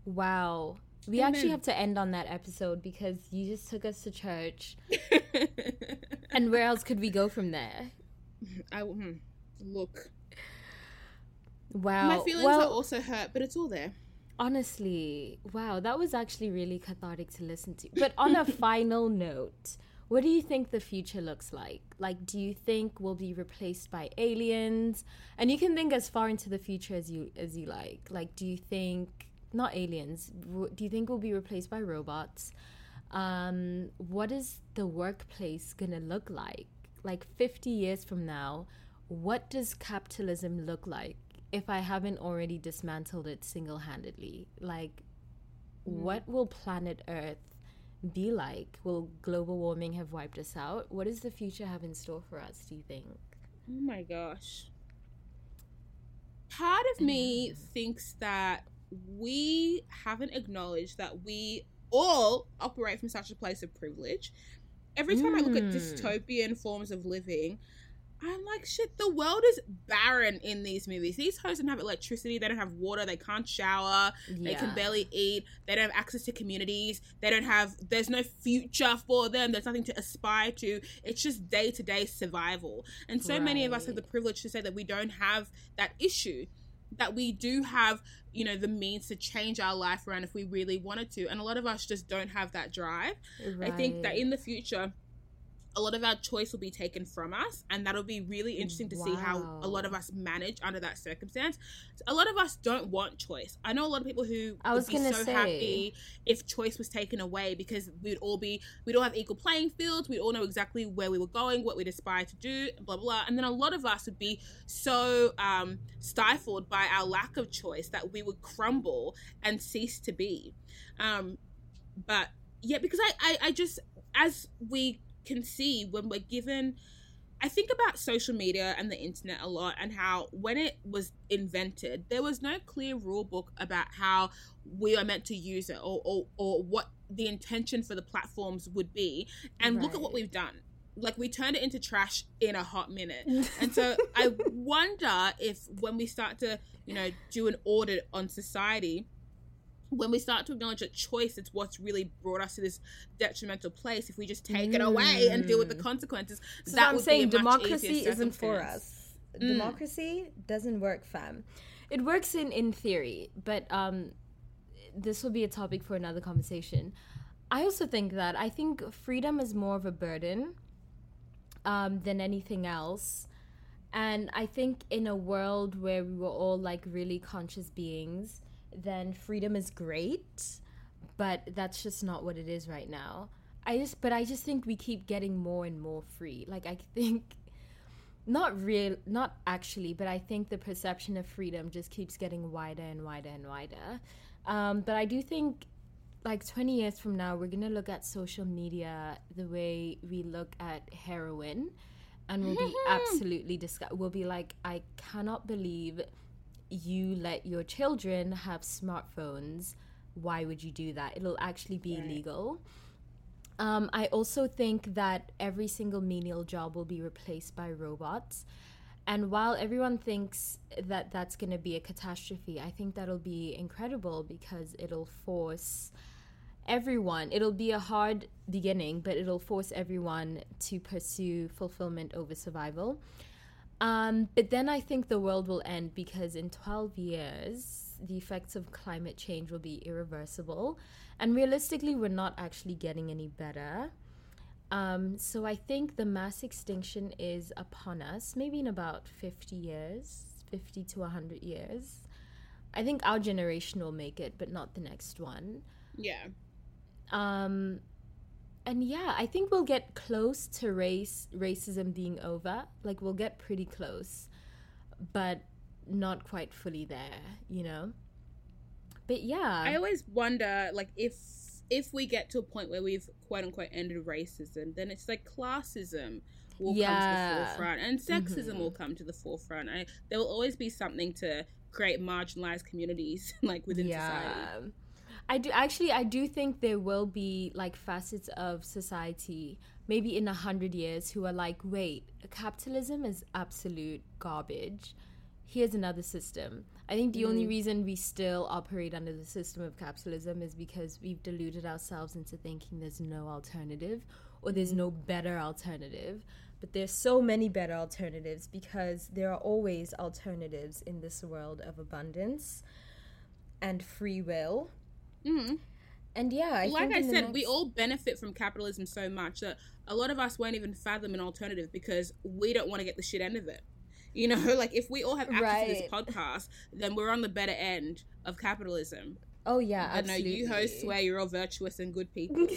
Speaker 4: Wow. We
Speaker 5: Amen.
Speaker 4: actually have to end on that episode because you just took us to church. And where else could we go from there?
Speaker 5: I hmm, look.
Speaker 4: Wow.
Speaker 5: My feelings
Speaker 4: well,
Speaker 5: are also hurt, but it's all there.
Speaker 4: honestly, wow, that was actually really cathartic to listen to. But on a final note, what do you think the future looks like? Like, do you think we'll be replaced by aliens? And you can think as far into the future as you as you like. Like, do you think not aliens? w- Do you think we'll be replaced by robots? Um, what is the workplace gonna look like? Like 50 years from now, what does capitalism look like if I haven't already dismantled it single handedly. Like, what will planet Earth be like? Will global warming have wiped us out? What does the future have in store for us, do you think?
Speaker 5: Oh my gosh. Part of me thinks that we haven't acknowledged that we all operate from such a place of privilege. Every time I look at hmm. dystopian forms of living, I'm like, shit, the world is barren in these movies. These hosts don't have electricity, they don't have water, they can't shower, they can barely eat, they don't have access to communities, they don't have, there's no future for them, there's nothing to aspire to. It's just day to day survival. And so many of us have the privilege to say that we don't have that issue, that we do have, you know, the means to change our life around if we really wanted to. And a lot of us just don't have that drive. I think that in the future, a lot of our choice will be taken from us, and that'll be really interesting to see how a lot of us manage under that circumstance. A lot of us don't want choice. I know a lot of people who
Speaker 4: I was
Speaker 5: would be so
Speaker 4: say.
Speaker 5: happy if choice was taken away because we'd all be we'd all have equal playing fields. We'd all know exactly where we were going, what we'd aspire to do, blah blah. blah. And then a lot of us would be so um, stifled by our lack of choice that we would crumble and cease to be. Um, but yeah, because I, I, I just as we can see when we're given I think about social media and the internet a lot and how when it was invented, there was no clear rule book about how we are meant to use it or, or, or what the intention for the platforms would be. And look at what we've done. Like we turned it into trash in a hot minute. and so I wonder if when we start to, you know, do an audit on society, when we start to acknowledge that choice it's what's really brought us to this detrimental place, if we just take it away and deal with the consequences,
Speaker 6: So
Speaker 5: that
Speaker 6: I'm
Speaker 5: would
Speaker 6: saying
Speaker 5: be a much
Speaker 6: democracy isn't for us. Democracy doesn't work, fam.
Speaker 4: It works in in theory, but um, this will be a topic for another conversation. I also think that I think freedom is more of a burden um, than anything else, and I think in a world where we were all like really conscious beings, then freedom is great, but that's just not what it is right now. I just, but I just think we keep getting more and more free. Like I think not real not actually but i think the perception of freedom just keeps getting wider and wider and wider um, but i do think like 20 years from now we're going to look at social media the way we look at heroin and we'll be absolutely disgust we'll be like i cannot believe you let your children have smartphones why would you do that it'll actually be illegal um, I also think that every single menial job will be replaced by robots. And while everyone thinks that that's going to be a catastrophe, I think that'll be incredible because it'll force everyone, it'll be a hard beginning, but it'll force everyone to pursue fulfillment over survival. Um, but then I think the world will end because in 12 years, the effects of climate change will be irreversible. And realistically, we're not actually getting any better. Um, so I think the mass extinction is upon us, maybe in about 50 years, 50 to 100 years. I think our generation will make it, but not the next one.
Speaker 5: Yeah.
Speaker 4: Um, and yeah, I think we'll get close to race racism being over. Like we'll get pretty close, but not quite fully there, you know. But yeah,
Speaker 5: I always wonder, like, if if we get to a point where we've quote unquote ended racism, then it's like classism will
Speaker 4: Yeah.
Speaker 5: come to the forefront and sexism mm-hmm. will come to the forefront. I, there will always be something to create marginalized communities like within society.
Speaker 4: I do actually I do think there will be like facets of society maybe in a hundred years who are like, wait, capitalism is absolute garbage. Here's another system. I think the only mm. reason we still operate under the system of capitalism is because we've deluded ourselves into thinking there's no alternative or there's mm. no better alternative. But there's so many better alternatives because there are always alternatives in this world of abundance and free will. Mm. And yeah, I
Speaker 5: like
Speaker 4: think
Speaker 5: I said, we all benefit from capitalism so much that a lot of us won't even fathom an alternative because we don't want to get the shit end of it. You know, like if we all have access to this podcast, then we're on the better end of capitalism.
Speaker 4: Oh yeah,
Speaker 5: I know you hosts swear you're all virtuous and good people.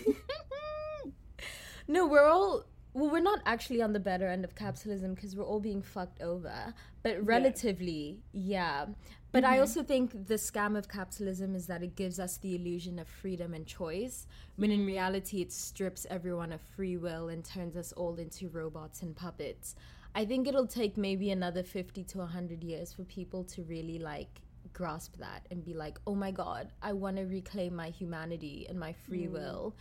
Speaker 4: No, we're all well, we're not actually on the better end of capitalism because we're all being fucked over. But relatively, yeah. But I mm-hmm. also think the scam of capitalism is that it gives us the illusion of freedom and choice, when in reality, it strips everyone of free will and turns us all into robots and puppets. I think it'll take maybe another 50 to 100 years for people to really like grasp that and be like, oh my God, I want to reclaim my humanity and my free mm. will.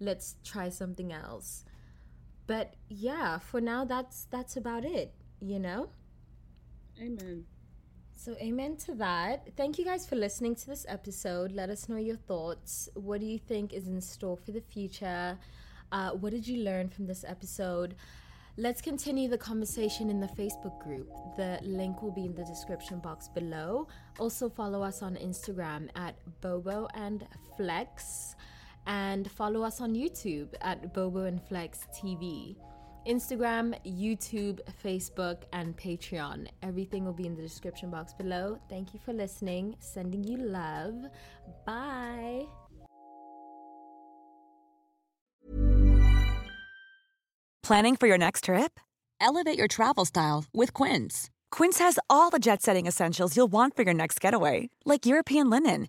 Speaker 4: Let's try something else but yeah for now that's that's about it you know?
Speaker 5: Amen.
Speaker 4: so amen to that. Thank you guys for listening to this episode. Let us know your thoughts. What do you think is in store for the future? Uh, what did you learn from this episode? Let's continue the conversation in the facebook group. The link will be in the description box below. Also follow us on instagram at bobo and flex and follow us on YouTube at Bobo and Flex TV. Instagram, YouTube, Facebook, and Patreon. Everything will be in the description box below. Thank you for listening. Sending you love. Bye.
Speaker 7: Planning for your next trip? Elevate your travel style with Quince. Quince has all the jet setting essentials you'll want for your next getaway, like European linen,